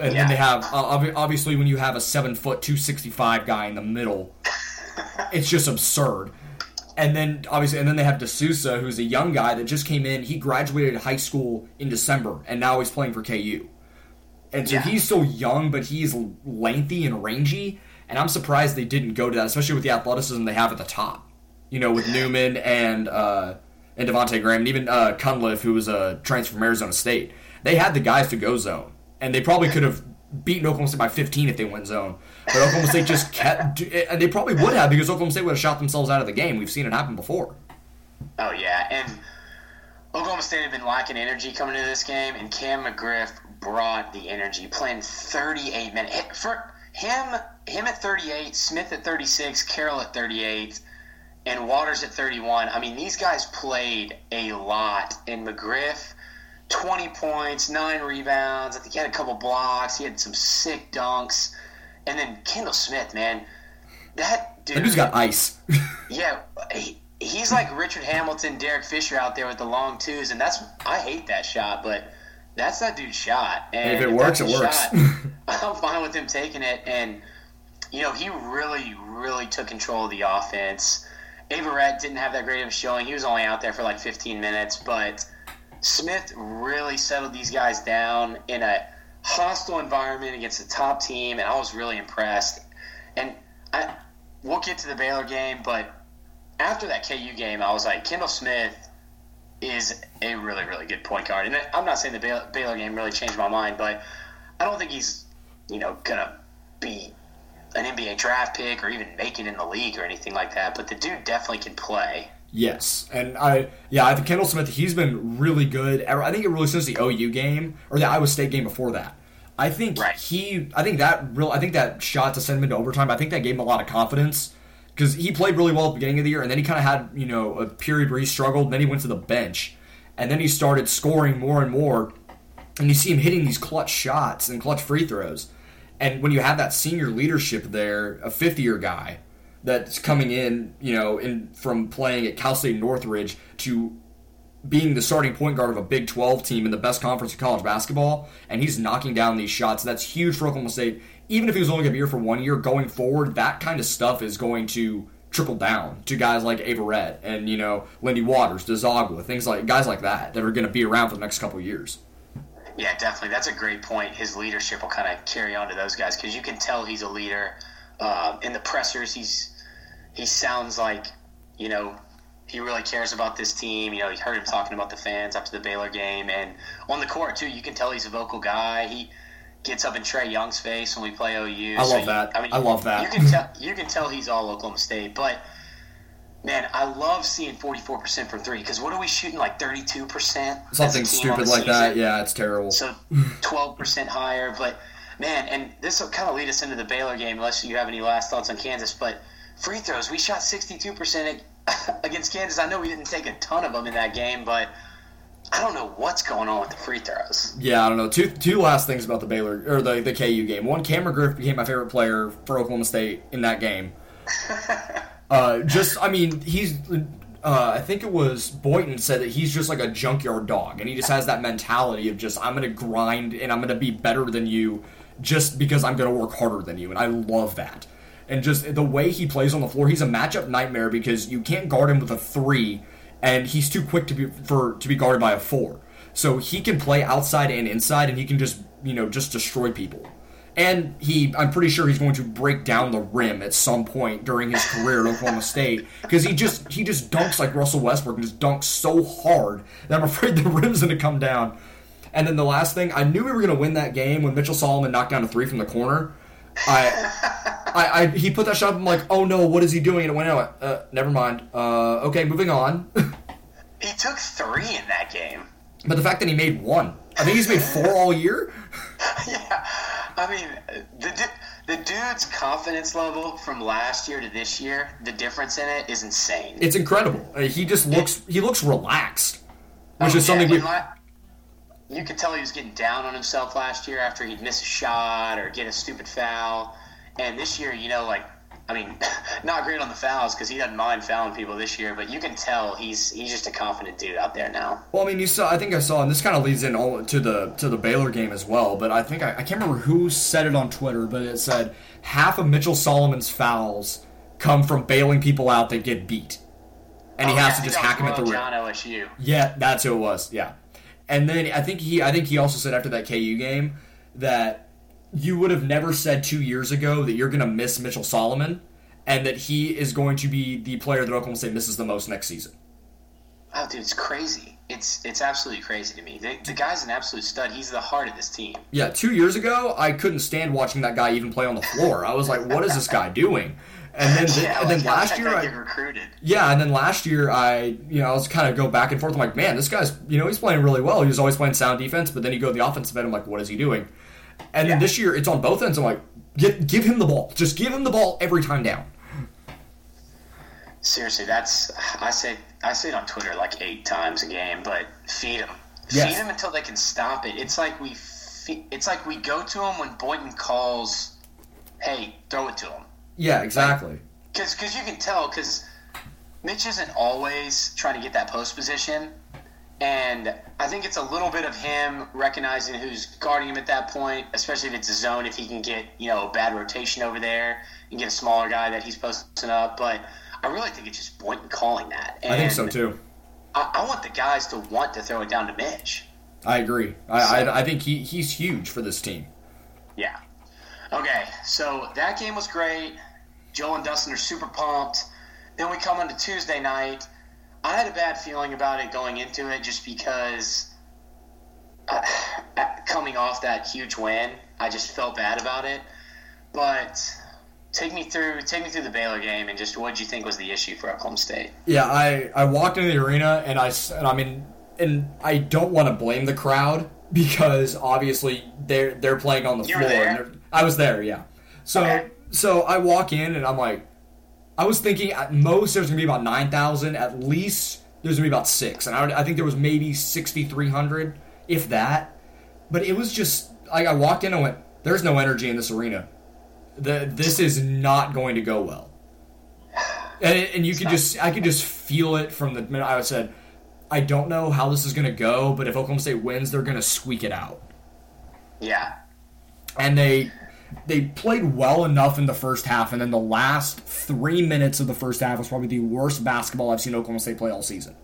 And yeah. then they have uh, obviously when you have a seven foot two sixty five guy in the middle, it's just absurd and then obviously, and then they have De Sousa, who's a young guy that just came in. He graduated high school in December, and now he's playing for KU. And so yeah. he's still young, but he's lengthy and rangy. And I'm surprised they didn't go to that, especially with the athleticism they have at the top. You know, with Newman and uh, and Devonte Graham, and even uh, Cunliffe, who was a transfer from Arizona State. They had the guys to go zone, and they probably could have beaten Oklahoma State by 15 if they went zone. But Oklahoma State just kept, and they probably would have because Oklahoma State would have shot themselves out of the game. We've seen it happen before. Oh yeah, and Oklahoma State had been lacking energy coming into this game, and Cam McGriff brought the energy, playing 38 minutes for him. Him at 38, Smith at 36, Carroll at 38, and Waters at 31. I mean, these guys played a lot, and McGriff 20 points, nine rebounds. I think he had a couple blocks. He had some sick dunks. And then Kendall Smith, man, that dude. That dude's got ice. yeah, he, he's like Richard Hamilton, Derek Fisher out there with the long twos, and that's I hate that shot, but that's that dude's shot. And if it works, it works. Shot, I'm fine with him taking it, and you know he really, really took control of the offense. Averette didn't have that great of a showing. He was only out there for like 15 minutes, but Smith really settled these guys down in a hostile environment against a top team, and I was really impressed. And I, we'll get to the Baylor game, but after that KU game, I was like, Kendall Smith is a really, really good point guard. And I'm not saying the Baylor game really changed my mind, but I don't think he's, you know, gonna be an NBA draft pick or even make it in the league or anything like that. But the dude definitely can play. Yes, and I yeah, I think Kendall Smith he's been really good. I think it really since the OU game or the Iowa State game before that. I think right. he I think that real I think that shot to send him into overtime. I think that gave him a lot of confidence because he played really well at the beginning of the year, and then he kind of had you know a period where he struggled. Then he went to the bench, and then he started scoring more and more, and you see him hitting these clutch shots and clutch free throws. And when you have that senior leadership there, a fifth year guy that's coming in, you know, in from playing at Cal State Northridge to being the starting point guard of a Big 12 team in the best conference of college basketball, and he's knocking down these shots. That's huge for Oklahoma State. Even if he was only going to be here for one year going forward, that kind of stuff is going to trickle down to guys like Averette and you know Lindy Waters, Dziagwa, things like guys like that that are going to be around for the next couple years. Yeah, definitely. That's a great point. His leadership will kind of carry on to those guys because you can tell he's a leader. Uh, in the pressers, he's he sounds like you know he really cares about this team. You know, you heard him talking about the fans after the Baylor game, and on the court too. You can tell he's a vocal guy. He gets up in Trae Young's face when we play OU. I love that. I mean, I love that. You can tell you can tell he's all Oklahoma State, but man, I love seeing forty four percent from three because what are we shooting like thirty two percent? Something stupid like season? that. Yeah, it's terrible. So twelve percent higher, but man, and this will kind of lead us into the Baylor game unless you have any last thoughts on Kansas, but. Free throws. We shot 62% against Kansas. I know we didn't take a ton of them in that game, but I don't know what's going on with the free throws. Yeah, I don't know. Two two last things about the Baylor or the the KU game. One, Cameron McGriff became my favorite player for Oklahoma State in that game. uh, just, I mean, he's. Uh, I think it was Boynton said that he's just like a junkyard dog, and he just has that mentality of just I'm going to grind and I'm going to be better than you, just because I'm going to work harder than you, and I love that. And just the way he plays on the floor, he's a matchup nightmare because you can't guard him with a three and he's too quick to be for to be guarded by a four. So he can play outside and inside, and he can just you know just destroy people. And he, I'm pretty sure he's going to break down the rim at some point during his career at Oklahoma State because he just he just dunks like Russell Westbrook and just dunks so hard that I'm afraid the rim's going to come down. And then the last thing, I knew we were going to win that game when Mitchell Solomon knocked down a three from the corner. I, I, I, he put that shot. I'm like, oh no, what is he doing? And it went out. Uh, never mind. Uh, okay, moving on. he took three in that game. But the fact that he made one, I think he's made four all year. yeah, I mean, the the dude's confidence level from last year to this year, the difference in it is insane. It's incredible. Uh, he just looks he looks relaxed, which oh, is something we. La- you could tell he was getting down on himself last year after he'd miss a shot or get a stupid foul. And this year, you know, like I mean, not great on the fouls because he doesn't mind fouling people this year, but you can tell he's he's just a confident dude out there now. Well, I mean, you saw. I think I saw, and this kind of leads in all to the to the Baylor game as well. But I think I, I can't remember who said it on Twitter, but it said half of Mitchell Solomon's fouls come from bailing people out that get beat, and oh, he has yeah, to just hack him at the rim. OSU. Yeah, that's who it was. Yeah, and then I think he I think he also said after that KU game that you would have never said two years ago that you're going to miss Mitchell Solomon and that he is going to be the player that Oklahoma State misses the most next season. Oh, dude, it's crazy. It's it's absolutely crazy to me. The, the guy's an absolute stud. He's the heart of this team. Yeah, two years ago, I couldn't stand watching that guy even play on the floor. I was like, what is this guy doing? And then, yeah, and then last year, I recruited. Yeah, and then last year, I you know I was kind of go back and forth. I'm like, man, this guy's you know he's playing really well. He was always playing sound defense, but then you go to the offensive end. I'm like, what is he doing? And yeah. then this year, it's on both ends. I'm like, give, give him the ball. Just give him the ball every time down. Seriously, that's I say I say it on Twitter like eight times a game, but feed him, yes. feed him until they can stop it. It's like we, it's like we go to him when Boynton calls, "Hey, throw it to him." Yeah, exactly. Because like, because you can tell because Mitch isn't always trying to get that post position, and I think it's a little bit of him recognizing who's guarding him at that point, especially if it's a zone, if he can get, you know, a bad rotation over there and get a smaller guy that he's posting up. But I really think it's just Boynton calling that. And I think so too. I, I, want the guys to want to throw it down to Mitch. I agree. I, so, I, I think he, he's huge for this team. Yeah. Okay, so that game was great. Joel and Dustin are super pumped. Then we come into Tuesday night I had a bad feeling about it going into it just because uh, coming off that huge win, I just felt bad about it. But take me through take me through the Baylor game and just what did you think was the issue for Oklahoma State? Yeah, I I walked into the arena and I and I mean and I don't want to blame the crowd because obviously they're they're playing on the you floor. I was there, yeah. So okay. So I walk in and I'm like, I was thinking at most there's gonna be about nine thousand. At least there's gonna be about six, and I, I think there was maybe sixty three hundred, if that. But it was just like I walked in and went, "There's no energy in this arena. The this is not going to go well." And, and you could just I could just feel it from the minute I said, "I don't know how this is gonna go, but if Oklahoma State wins, they're gonna squeak it out." Yeah. And they they played well enough in the first half, and then the last three minutes of the first half was probably the worst basketball I've seen Oklahoma State play all season.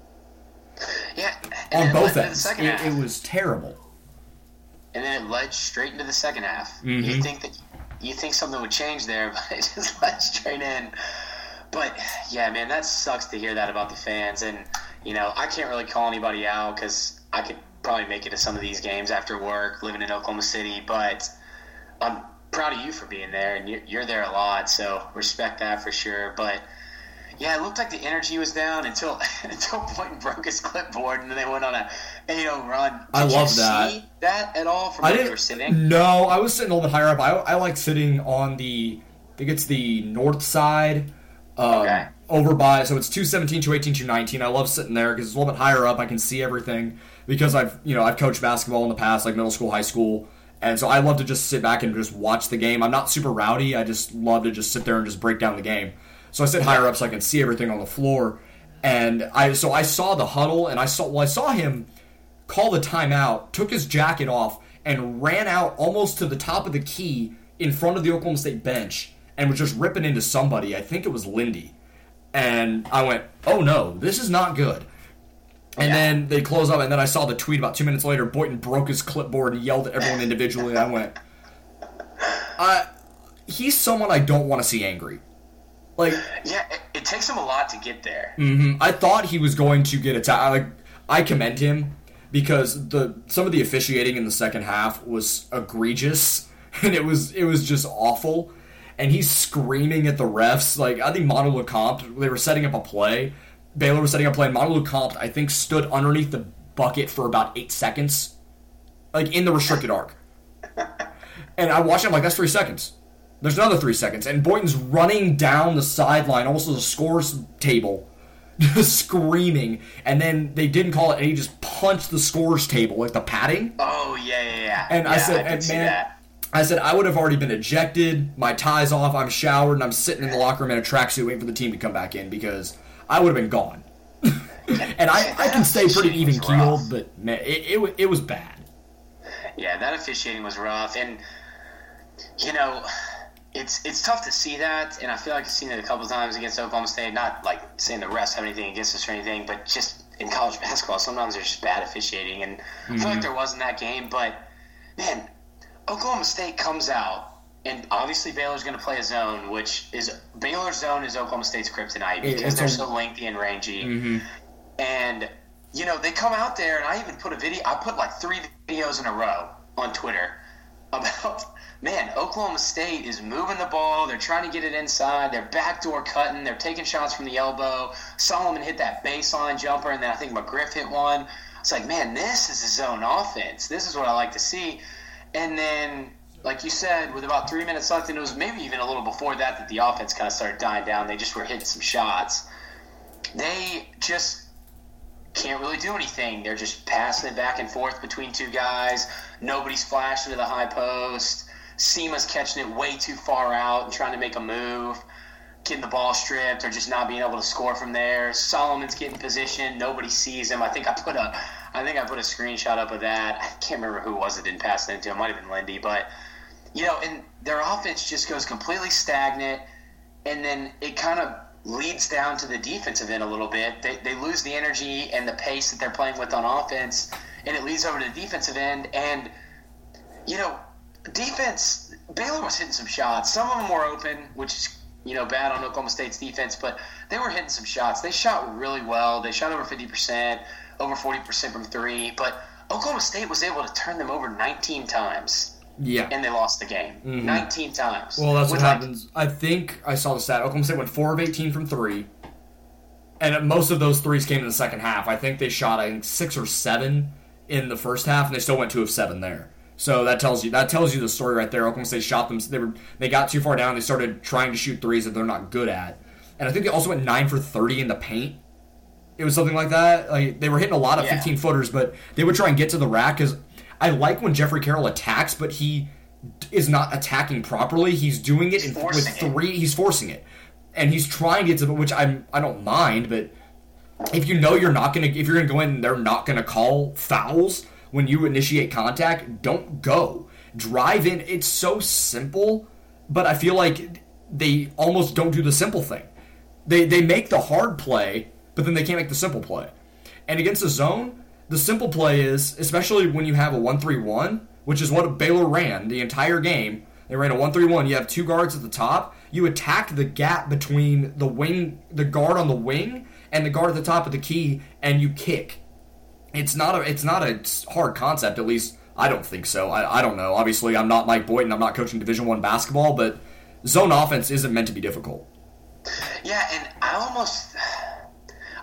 Yeah, on both ends, it, it, was terrible. And then it led straight into the second half. Mm-hmm. You think that you think something would change there, but it just led straight in. But yeah, man, that sucks to hear that about the fans. And you know, I can't really call anybody out because I could probably make it to some of these games after work, living in Oklahoma City. But I'm proud of you for being there, and you're there a lot, so respect that for sure. But yeah, it looked like the energy was down until until Boynton broke his clipboard, and then they went on a 8-0 run. Did I love that. that at all from I where you were sitting? No, I was sitting a little bit higher up. I, I like sitting on the, I think it's the north side. Um, okay. Over by, so it's 217, 218, 219. I love sitting there because it's a little bit higher up. I can see everything because I've, you know, I've coached basketball in the past, like middle school, high school. And so I love to just sit back and just watch the game. I'm not super rowdy. I just love to just sit there and just break down the game. So I sit higher up so I can see everything on the floor. And I so I saw the huddle and I saw well I saw him call the timeout, took his jacket off, and ran out almost to the top of the key in front of the Oklahoma State bench and was just ripping into somebody. I think it was Lindy. And I went, oh no, this is not good. And yeah. then they close up, and then I saw the tweet about two minutes later. Boynton broke his clipboard and yelled at everyone individually. And I went, uh, he's someone I don't want to see angry. Like, yeah, it, it, takes him a lot to get there. Mm-hmm. I thought he was going to get attacked. Like, I commend him because the some of the officiating in the second half was egregious, and it was it was just awful. And he's screaming at the refs. Like, I think Manu Lecomte, they were setting up a play Baylor was setting up play, and Lecomte, I think, stood underneath the bucket for about eight seconds, like in the restricted arc. And I watched him like that's three seconds. There's another three seconds, and Boynton's running down the sideline, almost a scores table, just screaming. And then they didn't call it, and he just punched the scores table, like the padding. Oh yeah, yeah, yeah. And yeah, I said, I and man, I said I would have already been ejected. My tie's off. I'm showered, and I'm sitting in the locker room in a tracksuit waiting for the team to come back in because I would have been gone. and I, I can stay pretty even keeled, but man, it, it, it was bad. Yeah, that officiating was rough, and you know, it's it's tough to see that, and I feel like I've seen it a couple times against Oklahoma State. Not like saying the refs have anything against us or anything, but just in college basketball, sometimes there's just bad officiating, and mm-hmm. I feel like mm-hmm. there was in that game. But man, Oklahoma State comes out and obviously Baylor's going to play a zone, which is Baylor's zone is Oklahoma State's kryptonite because they're so lengthy and rangy. Mm-hmm. And you know they come out there, and I even put a video. I put like three videos in a row on Twitter about man, Oklahoma State is moving the ball. They're trying to get it inside. They're backdoor cutting. They're taking shots from the elbow. Solomon hit that baseline jumper, and then I think McGriff hit one. It's like, man, this is a zone offense. This is what I like to see. And then like you said, with about three minutes left, and it was maybe even a little before that that the offense kind of started dying down. They just were hitting some shots. They just can't really do anything. They're just passing it back and forth between two guys. Nobody's flashing to the high post. Sima's catching it way too far out and trying to make a move, getting the ball stripped, or just not being able to score from there. Solomon's getting position. Nobody sees him. I think I put a, I think I put a screenshot up of that. I can't remember who it was that didn't pass it into. It might have been Lindy, but you know, and their offense just goes completely stagnant, and then it kind of leads down to the defensive end a little bit. They, they lose the energy and the pace that they're playing with on offense, and it leads over to the defensive end. And, you know, defense, Baylor was hitting some shots. Some of them were open, which is, you know, bad on Oklahoma State's defense, but they were hitting some shots. They shot really well. They shot over 50%, over 40% from three, but Oklahoma State was able to turn them over 19 times. Yeah. And they lost the game mm-hmm. 19 times. Well, that's what happens. I think I saw the stat. Oklahoma State went 4 of 18 from 3. And most of those threes came in the second half. I think they shot, I think, 6 or 7 in the first half, and they still went 2 of 7 there. So that tells you that tells you the story right there. Oklahoma State shot them. They were they got too far down. They started trying to shoot threes that they're not good at. And I think they also went nine for thirty in the paint. It was something like that. Like they were hitting a lot of fifteen footers, but they would try and get to the rack because I like when Jeffrey Carroll attacks, but he is not attacking properly. He's doing it in, with three. It. He's forcing it, and he's trying to get to which I'm I don't mind. But if you know you're not gonna, if you're gonna go in, and they're not gonna call fouls when you initiate contact. Don't go. drive in. It's so simple, but I feel like they almost don't do the simple thing. They they make the hard play, but then they can't make the simple play. And against the zone, the simple play is, especially when you have a 1 3 1, which is what Baylor ran the entire game. They ran a 1 3 1. You have two guards at the top. You attack the gap between the wing, the guard on the wing, and the guard at the top of the key, and you kick. It's not a it's not a hard concept. At least I don't think so. I, I don't know. Obviously, I'm not Mike Boynton. I'm not coaching Division One basketball, but zone offense isn't meant to be difficult. Yeah, and I almost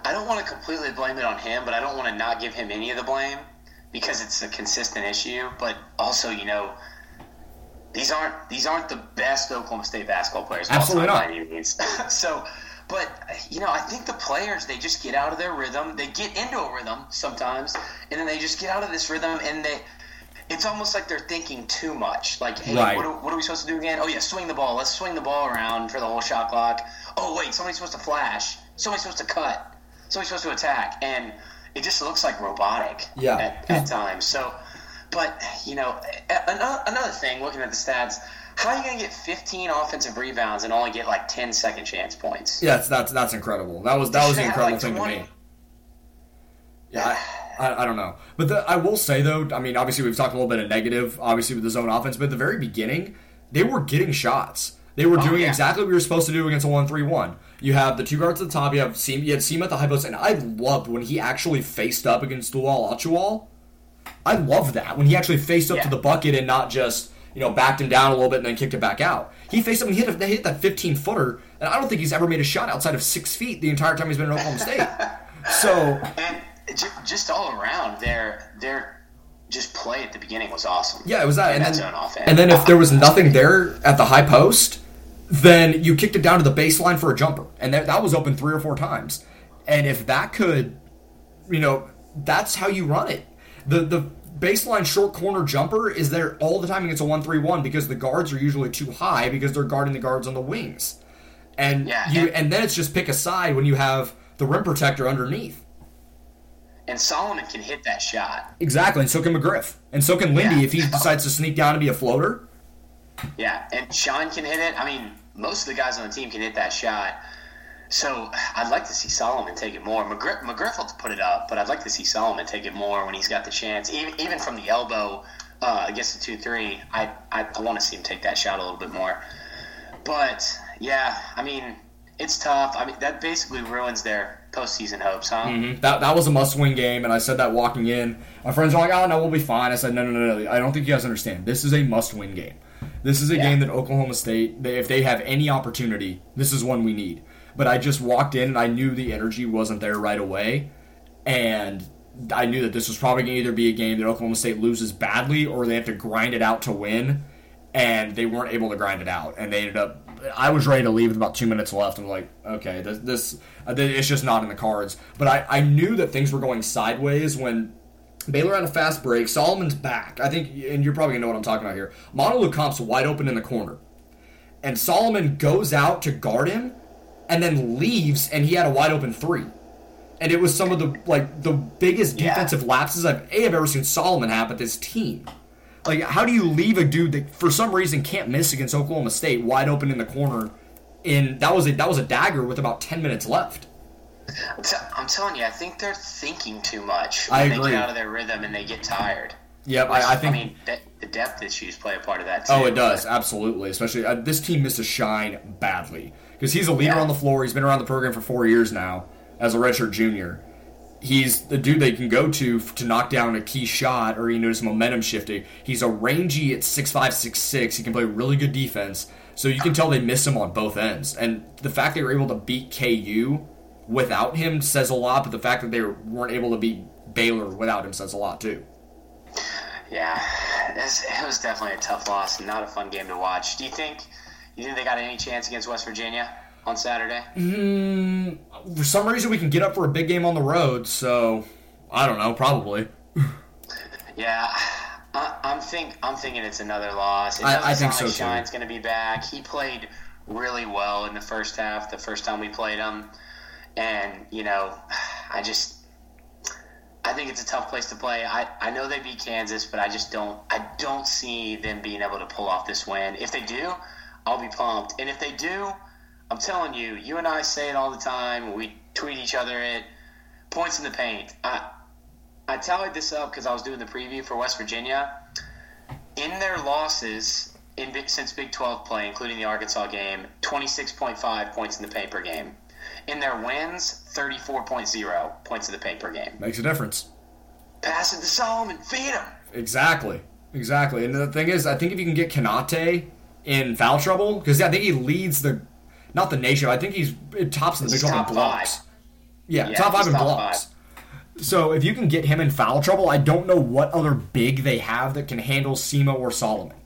I don't want to completely blame it on him, but I don't want to not give him any of the blame because it's a consistent issue. But also, you know, these aren't these aren't the best Oklahoma State basketball players. Absolutely not. By any means. so, but you know, I think the players they just get out of their rhythm. They get into a rhythm sometimes, and then they just get out of this rhythm, and they. It's almost like they're thinking too much. Like, hey, Right. what, are, what are we supposed to do again? Oh yeah, swing the ball. Let's swing the ball around for the whole shot clock. Oh wait, somebody's supposed to flash. Somebody's supposed to cut. Somebody's supposed to attack, and it just looks like robotic. Yeah. At, at times. So, but you know, another, another thing, looking at the stats, how are you going to get 15 offensive rebounds and only get like 10 second chance points? Yeah, that's that's, that's incredible. That was that was an incredible have, thing like, to me. Yeah, I, I, I don't know, but the, I will say though, I mean, obviously we've talked a little bit of negative, obviously with the zone offense, but at the very beginning, they were getting shots. They were Oh, doing yeah. exactly what we were supposed to do against a one-three-one. You have the two guards at the top. You have Sima. You had Sima at the high post, and I loved when he actually faced up against Lual-Acuil. I love that when he actually faced up Yeah. to the bucket and not just you know backed him down a little bit and then kicked it back out. He faced up and hit a, hit that 15 footer, and I don't think he's ever made a shot outside of six feet the entire time he's been in Oklahoma State. so And just all around, their their just play at the beginning was awesome. yeah, it was that. And And then, and then if there was nothing there at the high post, then you kicked it down to the baseline for a jumper, and that, that was open three or four times. And if that could, you know, that's how you run it. The the baseline short corner jumper is there all the time against a one three one because the guards are usually too high because they're guarding the guards on the wings, and Yeah, you and- and then it's just pick a side when you have the rim protector underneath. and Solomon can hit that shot. Exactly, and so can McGriff, and so can Lindy Yeah. if he decides to sneak down and be a floater. Yeah, and Sean can hit it. I mean, most of the guys on the team can hit that shot. So I'd like to see Solomon take it more. McGriff, McGriff will put it up, but I'd like to see Solomon take it more when he's got the chance. Even even from the elbow uh, against the two three, I I, I want to see him take that shot a little bit more. But yeah, I mean, it's tough. I mean, that basically ruins their postseason hopes, huh? That that was a must win game, and I said that walking in. My friends were like, "Oh no, we'll be fine." I said, "No, no, no, no. I don't think you guys understand. This is a must win game. This is a Yeah. game that Oklahoma State, they, if they have any opportunity, this is one we need." But I just walked in, and I knew the energy wasn't there right away, and I knew that this was probably going to either be a game that Oklahoma State loses badly, or they have to grind it out to win, and they weren't able to grind it out, and they ended up. I was ready to leave with about two minutes left. I'm like, okay, this, this uh, it's just not in the cards. But I, I knew that things were going sideways when Baylor had a fast break. Solomon's back. I think, and you're probably gonna know what I'm talking about here. Manu Lecomte's wide open in the corner, and Solomon goes out to guard him, and then leaves, and he had a wide open three. And it was some of the like the biggest Yeah. defensive lapses I've a have ever seen Solomon have with this team. Like, how do you leave a dude that for some reason can't miss against Oklahoma State wide open in the corner? In that was a that was a dagger with about ten minutes left. I'm t- I'm telling you, I think they're thinking too much when I they agree. get out of their rhythm and they get tired. Yep, I, I think. mean, that, the depth issues play a part of that too. oh, it does absolutely. Especially uh, this team missed a Shine badly because he's a leader Yeah. on the floor. He's been around the program for four years now as a redshirt junior. He's the dude they can go to to knock down a key shot or you notice momentum shifting. He's a rangy at six five six six. He can play really good defense. So you can tell they miss him on both ends. And the fact they were able to beat KU without him says a lot. But the fact that they weren't able to beat Baylor without him says a lot too. Yeah, it was definitely a tough loss and not a fun game to watch. Do you think you think they got any chance against West Virginia on Saturday? Mm-hmm. For some reason, we can get up for a big game on the road. So I don't know. Probably. Yeah, I, I'm think I'm thinking it's another loss. It I- I think like so, too. Shine's going to be back. He played really well in the first half. The first time we played him, and you know, I just. I, think it's a tough place to play. I, I know they beat Kansas, but I just don't I don't see them being able to pull off this win. If they do, I'll be pumped. And if they do, I'm telling you, you and I say it all the time. We tweet each other it. Points in the paint. I I tallied this up because I was doing the preview for West Virginia. In their losses in since Big 12 play, including the Arkansas game, 26.5 points in the paint per game. In their wins, 34.0 points in the paint per game. Makes a difference. Pass it to Solomon, feed him. Exactly, exactly. And the thing is, I think if you can get Konate in foul trouble, because I think he leads the, not the nation, I think he's tops in the Big 12 in blocks. Five. Yeah, yeah, top five in blocks. Five. So if you can get him in foul trouble, I don't know what other big they have that can handle Sima or Solomon.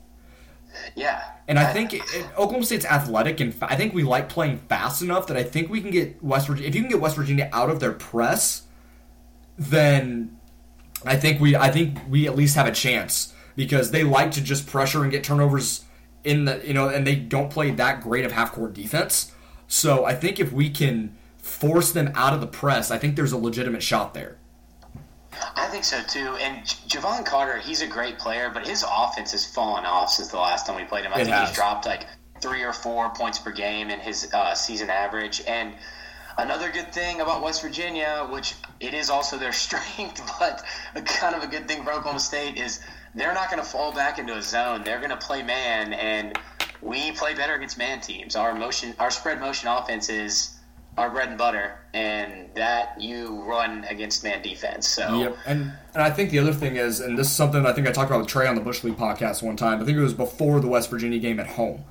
Yeah. And I, I think it, Oklahoma State's athletic, and I think we like playing fast enough that I think we can get West Virginia. If you can get West Virginia out of their press, then I think we I think we at least have a chance because they like to just pressure and get turnovers in the you know, and they don't play that great of half court defense. So I think if we can force them out of the press, I think there's a legitimate shot there. I think so too. And Jevon Carter, he's a great player, but his offense has fallen off since the last time we played him. I it think has. he's dropped like three or four points per game in his uh, season average. And another good thing about West Virginia, which it is also their strength, but kind of a good thing for Oklahoma State, is they're not going to fall back into a zone. They're going to play man, and we play better against man teams. Our motion, our spread motion offense is our bread and butter, and that you run against man defense. So, yep. and and I think the other thing is, and this is something I think I talked about with Trey on the Bush League podcast one time. I think it was before the West Virginia game at home,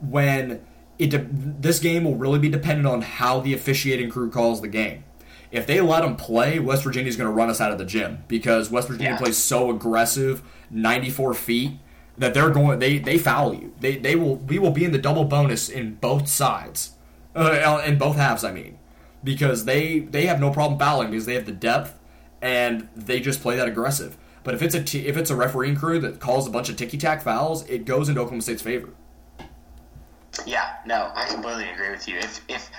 when it de- this game will really be dependent on how the officiating crew calls the game. If they let them play, West Virginia is going to run us out of the gym because West Virginia yeah. plays so aggressive, 94 feet that they're going they they foul you. They they will we will be in the double bonus in both sides uh, in both halves, I mean, because they they have no problem fouling because they have the depth and they just play that aggressive. But if it's a t- if it's a refereeing crew that calls a bunch of ticky tack fouls, it goes into Oklahoma State's favor. Yeah, no, I completely agree with you. If if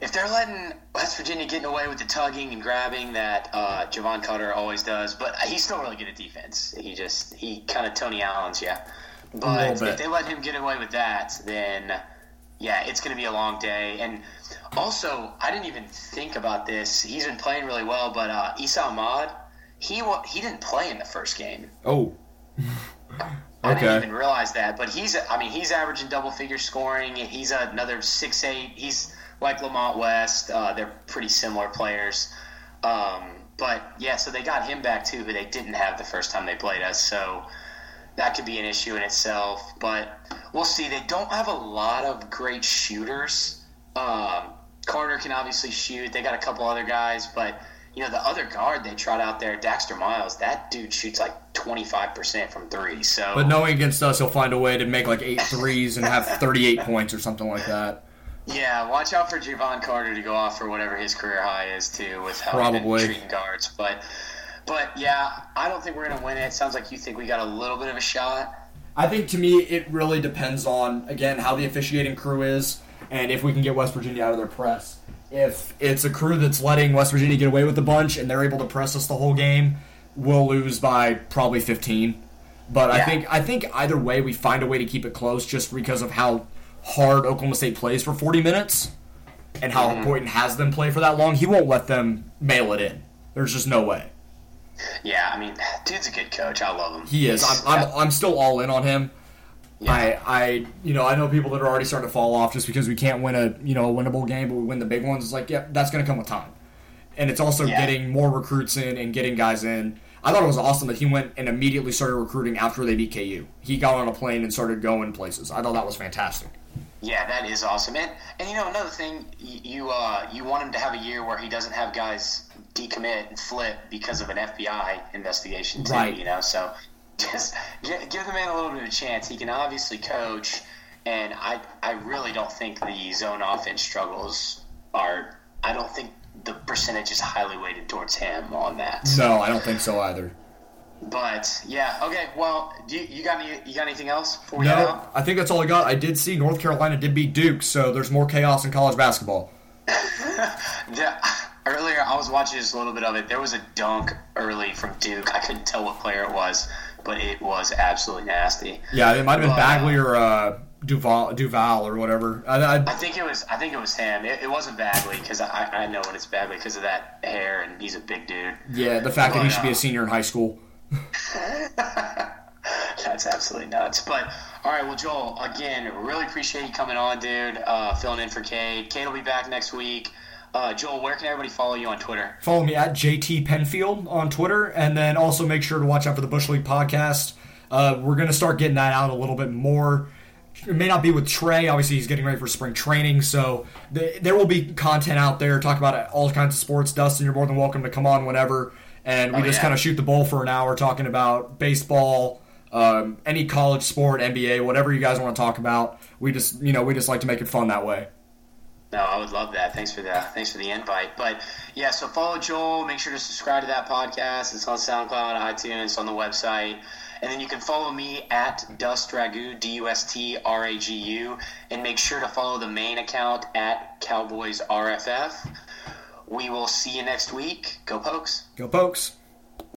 if they're letting West Virginia getting away with the tugging and grabbing that uh, Jevon Carter always does, but he's still really good at defense. He just he kind of Tony Allen's, yeah. But if they let him get away with that, then yeah, it's going to be a long day. And also, I didn't even think about this. He's been playing really well, but uh, Esa Ahmad, he he didn't play in the first game. Oh. I okay. didn't even realize that, but he's I mean he's averaging double figure scoring. He's another six eight. He's like Lamont West. Uh, they're pretty similar players. Um, but yeah, so they got him back too, who they didn't have the first time they played us. So that could be an issue in itself. But we'll see. They don't have a lot of great shooters. Um, Carter can obviously shoot. They got a couple other guys, but you know the other guard they trot out there, Daxter Miles. That dude shoots like twenty five percent from three. So, but knowing against us, he'll find a way to make like eight threes and have thirty eight points or something like that. Yeah, watch out for Jevon Carter to go off for whatever his career high is too, with how Probably. treating guards. But but yeah, I don't think we're going to win it. it. Sounds like you think we got a little bit of a shot. I think to me, it really depends on, again, how the officiating crew is and if we can get West Virginia out of their press. If it's a crew that's letting West Virginia get away with a bunch and they're able to press us the whole game, we'll lose by probably 15. But yeah. I think I think either way we find a way to keep it close just because of how hard Oklahoma State plays for 40 minutes and how mm-hmm. important has them play for that long. He won't let them mail it in. There's just no way. Yeah, I mean, dude's a good coach. I love him. He is. I'm, I'm, I'm still all in on him. Yeah. I, I, you know, I know people that are already starting to fall off just because we can't win a, you know, a winnable game, but we win the big ones. It's like, yeah, that's going to come with time. And it's also yeah. getting more recruits in and getting guys in. I thought it was awesome that he went and immediately started recruiting after they beat KU. He got on a plane and started going places. I thought that was fantastic. Yeah, that is awesome. And and you know another thing, you uh, you want him to have a year where he doesn't have guys decommit and flip because of an FBI investigation too. Right. You know, so just give the man a little bit of a chance. He can obviously coach, and I I really don't think the zone offense struggles are. I don't think the percentage is highly weighted towards him on that. No, I don't think so either. But yeah, okay. Well, do you, you got any? You got anything else? no, I think that's all I got. I did see North Carolina did beat Duke, so there's more chaos in college basketball. yeah. earlier I was watching just a little bit of it. There was a dunk early from Duke. I couldn't tell what player it was, but it was absolutely nasty. Yeah, it might have been Bagley or uh, Duval, Duval or whatever. I, I, I, think it was. I think it was him. It, it wasn't Bagley because I, I know when it's Bagley because of that hair and he's a big dude. Yeah, the fact but, that he should uh, be a senior in high school. That's absolutely nuts. But all right, well, Joel, again, really appreciate you coming on, dude. Uh, filling in for Cade. Cade will be back next week. Uh, Joel, where can everybody follow you on Twitter? Follow me at JT Penfield on Twitter, and then also make sure to watch out for the Bush League podcast. Uh, we're going to start getting that out a little bit more. It may not be with Trey. Obviously, he's getting ready for spring training, so there will be content out there. Talk about all kinds of sports. Dustin, you're more than welcome to come on whenever, and we oh, just yeah. kind of shoot the bull for an hour talking about baseball, um, any college sport, NBA, whatever you guys want to talk about. We just, you know, we just like to make it fun that way. No, I would love that. Thanks for that. Thanks for the invite. But yeah, so follow Joel. Make sure to subscribe to that podcast. It's on SoundCloud, iTunes, on the website. And then you can follow me at Dust Ragu, D U S T R A G U. And make sure to follow the main account at Cowboys RFF. We will see you next week. Go Pokes. Go Pokes.